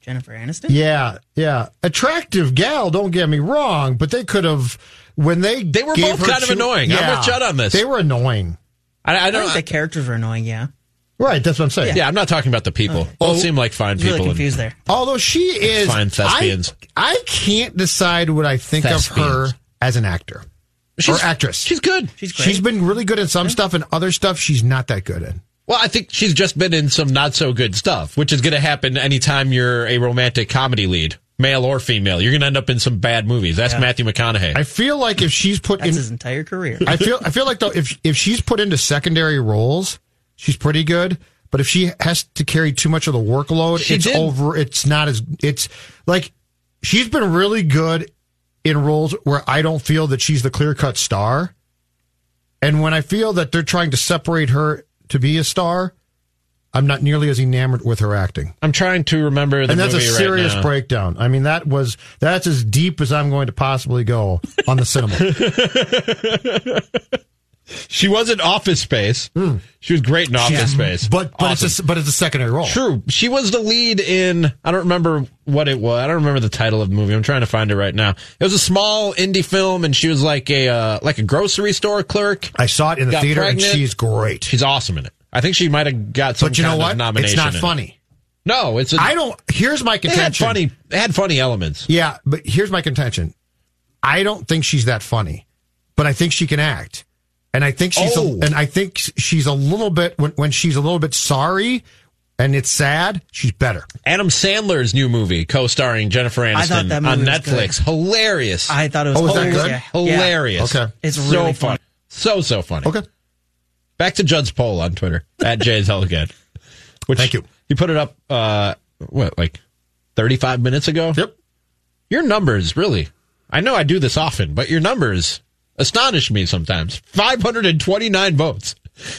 S6: Jennifer Aniston?
S5: Yeah, yeah, attractive gal. Don't get me wrong, but they could have when they
S2: They were
S5: gave
S2: both
S5: her
S2: kind of
S5: two-
S2: annoying. I'm
S5: Yeah,
S2: with Judd on this.
S5: They were annoying.
S2: I, I
S6: I
S2: don't.
S6: think the characters were annoying, yeah.
S5: Right, that's what I'm saying.
S2: yeah, I'm not talking about the people. Both
S5: Oh,
S2: seem like fine
S6: I was really
S2: people. and-
S6: confused there.
S5: Although she is
S2: Fine thespians.
S5: I, I can't decide what I think of her as an actor
S2: She's-
S5: or actress.
S2: She's good.
S6: She's great.
S5: She's been really good in some stuff, and other stuff she's not that good in.
S2: Well, I think she's just been in some not so good stuff, which is going to happen anytime you're a romantic comedy lead, male or female. You're going to end up in some bad movies. That's Matthew McConaughey.
S5: I feel like if she's put
S6: That's
S5: in,
S6: his entire career.
S5: I feel I feel like though if if she's put into secondary roles, she's pretty good. But if she has to carry too much of the workload,
S2: She
S5: it's
S2: did.
S5: over. It's not as it's like she's been really good in roles where I don't feel that she's the clear cut star, and when I feel that they're trying to separate her to be a star, I'm not nearly as enamored with her acting.
S2: I'm trying to remember the
S5: and that's a
S2: right
S5: serious
S2: now.
S5: breakdown. I mean, that was that's as deep as I'm going to possibly go on the cinema. <laughs>
S2: She was in Office Space. She was great in Office Space.
S5: but but
S2: Awesome.
S5: it's a, but it's a secondary role.
S2: True. She was the lead in. I don't remember what it was. I don't remember the title of the movie. I'm trying to find it right now. It was a small indie film, and she was like a uh, like a grocery store clerk.
S5: I saw it in the theater,
S2: pregnant.
S5: and she's great.
S2: She's awesome in it. I think she might have got some
S5: But you know what?
S2: nomination.
S5: It's not
S2: in it.
S5: funny.
S2: No, it's. A,
S5: I don't. Here's my
S2: It had
S5: contention.
S2: funny. It had funny elements.
S5: Yeah, but here's my contention. I don't think she's that funny, but I think she can act, and I think she's
S2: Oh.
S5: a, and I think she's a little bit when when she's a little bit sorry, and it's sad. She's better.
S2: Adam Sandler's new movie, co-starring Jennifer Aniston
S6: I that movie
S2: on
S6: was
S2: Netflix. Hilarious.
S6: I thought it was
S5: Oh, was that
S6: hilarious.
S5: good?
S6: Yeah.
S2: Hilarious.
S5: Okay.
S6: It's
S2: so
S6: really
S2: funny.
S6: funny.
S2: So so funny.
S5: Okay.
S2: Back to Judd's poll on Twitter at Jay Zulgad. Which
S5: Thank you.
S2: You put it up. Uh, what like thirty five minutes ago?
S5: Yep.
S2: Your numbers really. I know I do this often, but your numbers astonish me sometimes. Five hundred and twenty nine votes.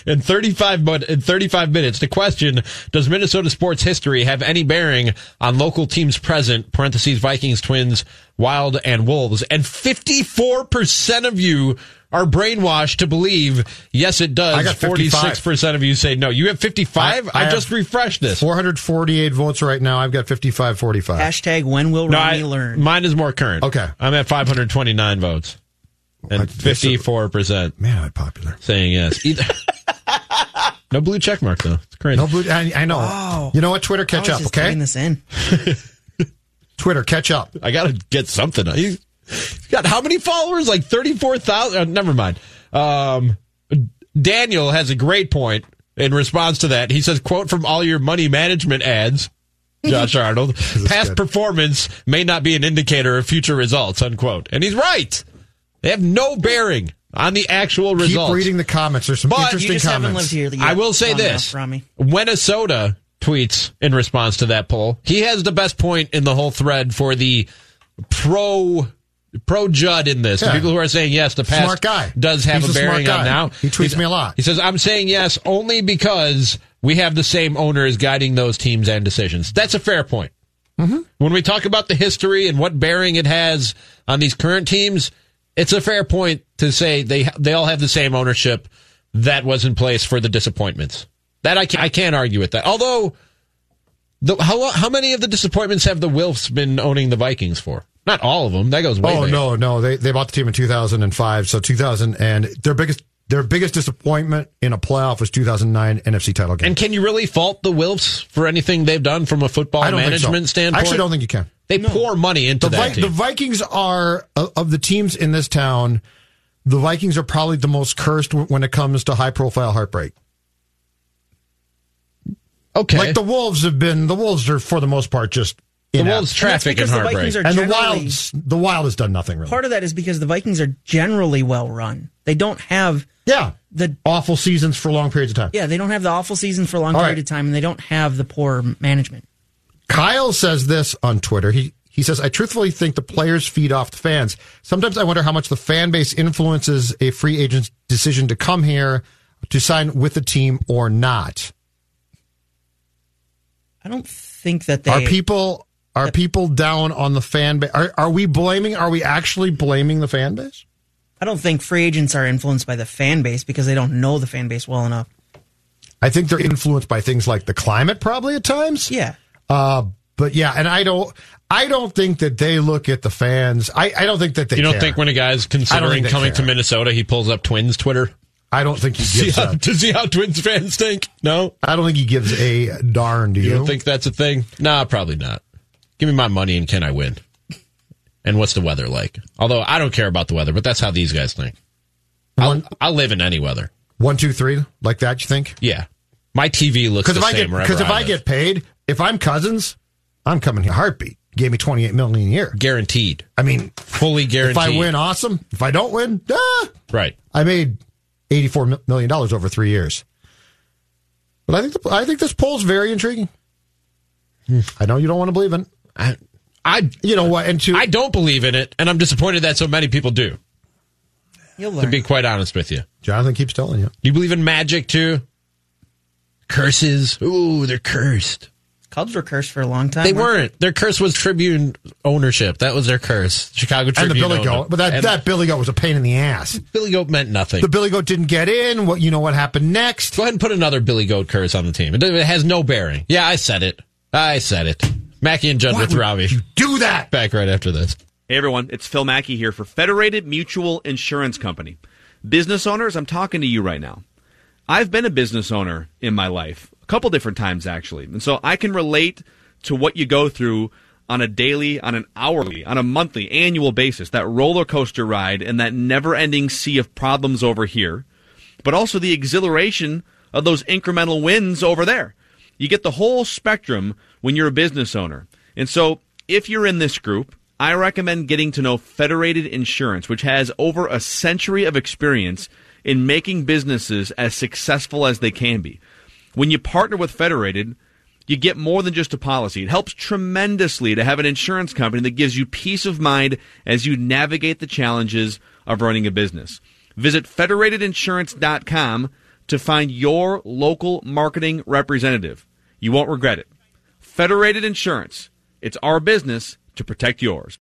S2: In 35, mo- in 35 minutes, the question, does Minnesota sports history have any bearing on local teams present, parentheses, Vikings, Twins, Wild, and Wolves? And 54% of you are brainwashed to believe, yes, it does.
S5: I got 55.
S2: 46% of you say no. You have 55? I,
S5: I have
S2: just refreshed this.
S5: 448 votes right now. I've got 55, 45.
S6: Hashtag when will
S2: No,
S6: Ronnie
S2: I-
S6: learn?
S2: Mine is more current.
S5: Okay.
S2: I'm at 529 votes. And
S5: I- this is-
S2: 54%
S5: Man, I'm popular.
S2: saying yes. <laughs> Either. no blue check mark, though. It's crazy.
S5: No, blue- I, I know.
S6: Wow.
S5: You know what? Twitter,
S6: I
S5: catch
S6: was
S5: up.
S6: just
S5: Okay.
S6: typing this in. <laughs>
S5: Twitter, catch up.
S2: I got to get something. He's he's got how many followers? Like 34,000? Uh, never mind. Um, Daniel has a great point in response to that. He says, quote from all your money management ads, <laughs> Josh Arnold, past
S5: good.
S2: performance may not be an indicator of future results, unquote. And he's right. They have no bearing on the actual results.
S5: Keep reading the comments. There's some
S2: But
S5: interesting
S6: You just haven't
S5: comments.
S6: lived here yet
S2: I will say
S6: long
S2: this.
S6: enough, Rami.
S2: Minnesota tweets in response to that poll. He has the best point in the whole thread for the pro pro Judd in this. The
S5: Yeah.
S2: people who are saying yes, the past
S5: Smart guy.
S2: does have
S5: He's
S2: a
S5: a smart
S2: bearing on
S5: guy.
S2: now.
S5: He tweets me a lot.
S2: He says, I'm saying yes only because we have the same owner owners guiding those teams and decisions. That's a fair point.
S5: Mm-hmm.
S2: When we talk about the history and what bearing it has on these current teams, it's a fair point to say they they all have the same ownership that was in place for the disappointments. That I can't, I can't argue with that. Although, the, how how many of the disappointments have the Wilfs been owning the Vikings for? Not all of them. That goes way
S5: Oh
S2: back.
S5: no, no, they they bought the team in 2005. So 2000 and their biggest their biggest disappointment in a playoff was 2009 NFC title game.
S2: And can you really fault the Wilfs for anything they've done from a football management
S5: so.
S2: standpoint?
S5: I actually don't think you can.
S2: They pour money into
S5: The,
S2: that
S5: Vi-
S2: team.
S5: the Vikings are of of the teams in this town. The Vikings are probably the most cursed when it comes to high profile heartbreak.
S2: okay.
S5: Like the Wolves have been. The Wolves are for the most part just
S2: The
S5: inept.
S2: Wolves' traffic and
S6: because the
S2: heartbreak.
S6: Vikings are
S5: and the
S6: generally-
S5: wild, the wild has done nothing really.
S6: Part of that is because the Vikings are generally well run. They don't have
S5: yeah,
S6: the
S5: awful seasons for long periods of time.
S6: yeah they don't have the awful season for a long
S5: All
S6: period
S5: right.
S6: of time, and they don't have the poor management.
S5: Kyle says this on Twitter. He he says, "I truthfully think the players feed off the fans. Sometimes I wonder how much the fan base influences a free agent's decision to come here to sign with the team or not.
S6: I don't think that they
S5: Are people are people down on the fan base? Are are we blaming? Are we actually blaming the fan base?
S6: I don't think free agents are influenced by the fan base because they don't know the fan base well enough.
S5: I think they're influenced by things like the climate, probably at times.
S6: Yeah.
S5: Uh, but yeah, and I don't, I don't think that they look at the fans. I, I don't think that they.
S2: you don't
S5: care.
S2: think when a guy's considering
S5: think they
S2: coming to. Minnesota, he pulls up Twins Twitter?
S5: I don't think he
S2: See
S5: gives.
S2: how,
S5: A,
S2: to see how Twins fans think? No?
S5: I don't think he gives a darn. Do you?
S2: You don't think that's a thing? Nah, probably not. Give me my money and can I win? And what's the weather like? Although I don't care about the weather, but that's how these guys think. I'll, I'll live in any weather.
S5: One, two, three, like that? You think?
S2: Yeah. My TV looks
S5: Because
S2: the
S5: if I
S2: same
S5: get because if I
S2: live.
S5: get paid, if I'm Cousins, I'm coming here heartbeat. Gave me twenty eight million a year.
S2: guaranteed,
S5: I mean,
S2: fully guaranteed.
S5: if I win, awesome. If I don't win, ah,
S2: right?
S5: I made eighty four million dollars over three years. But I think the, I think this poll's very intriguing. I know you don't want to believe it.
S2: I, I,
S5: you know what? And to,
S2: I don't believe in it, and I'm disappointed that so many people do.
S6: You'll
S2: To be quite honest with you,
S5: Jonathan keeps telling you.
S2: Do you believe in magic too? Curses? Ooh, they're cursed.
S6: Cubs were cursed for a long time.
S2: They weren't. Their curse was Tribune ownership. That was their curse. Chicago Tribune And
S5: the Billy
S2: owned
S5: Goat, but that,
S2: And
S5: that Billy Goat was a pain in the ass.
S2: Billy Goat meant nothing.
S5: The Billy Goat didn't get in. What you know? What happened next?
S2: Go ahead and put another Billy Goat curse on the team. It, it has no bearing. Yeah, I said it. I said it. Mackey and Judd
S5: Why
S2: with Robbie.
S5: you do that?
S2: Back right after this.
S10: Hey everyone, it's Phil Mackey here for Federated Mutual Insurance Company. Business owners, I'm talking to you right now. I've been a business owner in my life, a couple different times actually. And so I can relate to what you go through on a daily, on an hourly, on a monthly, annual basis, that roller coaster ride and that never ending sea of problems over here, but also the exhilaration of those incremental wins over there. You get the whole spectrum when you're a business owner. And so if you're in this group, I recommend getting to know Federated Insurance, which has over a century of experience in making businesses as successful as they can be. When you partner with Federated, you get more than just a policy. It helps tremendously to have an insurance company that gives you peace of mind as you navigate the challenges of running a business. Visit federatedinsurance.com to find your local marketing representative. You won't regret it. Federated Insurance. It's our business to protect yours.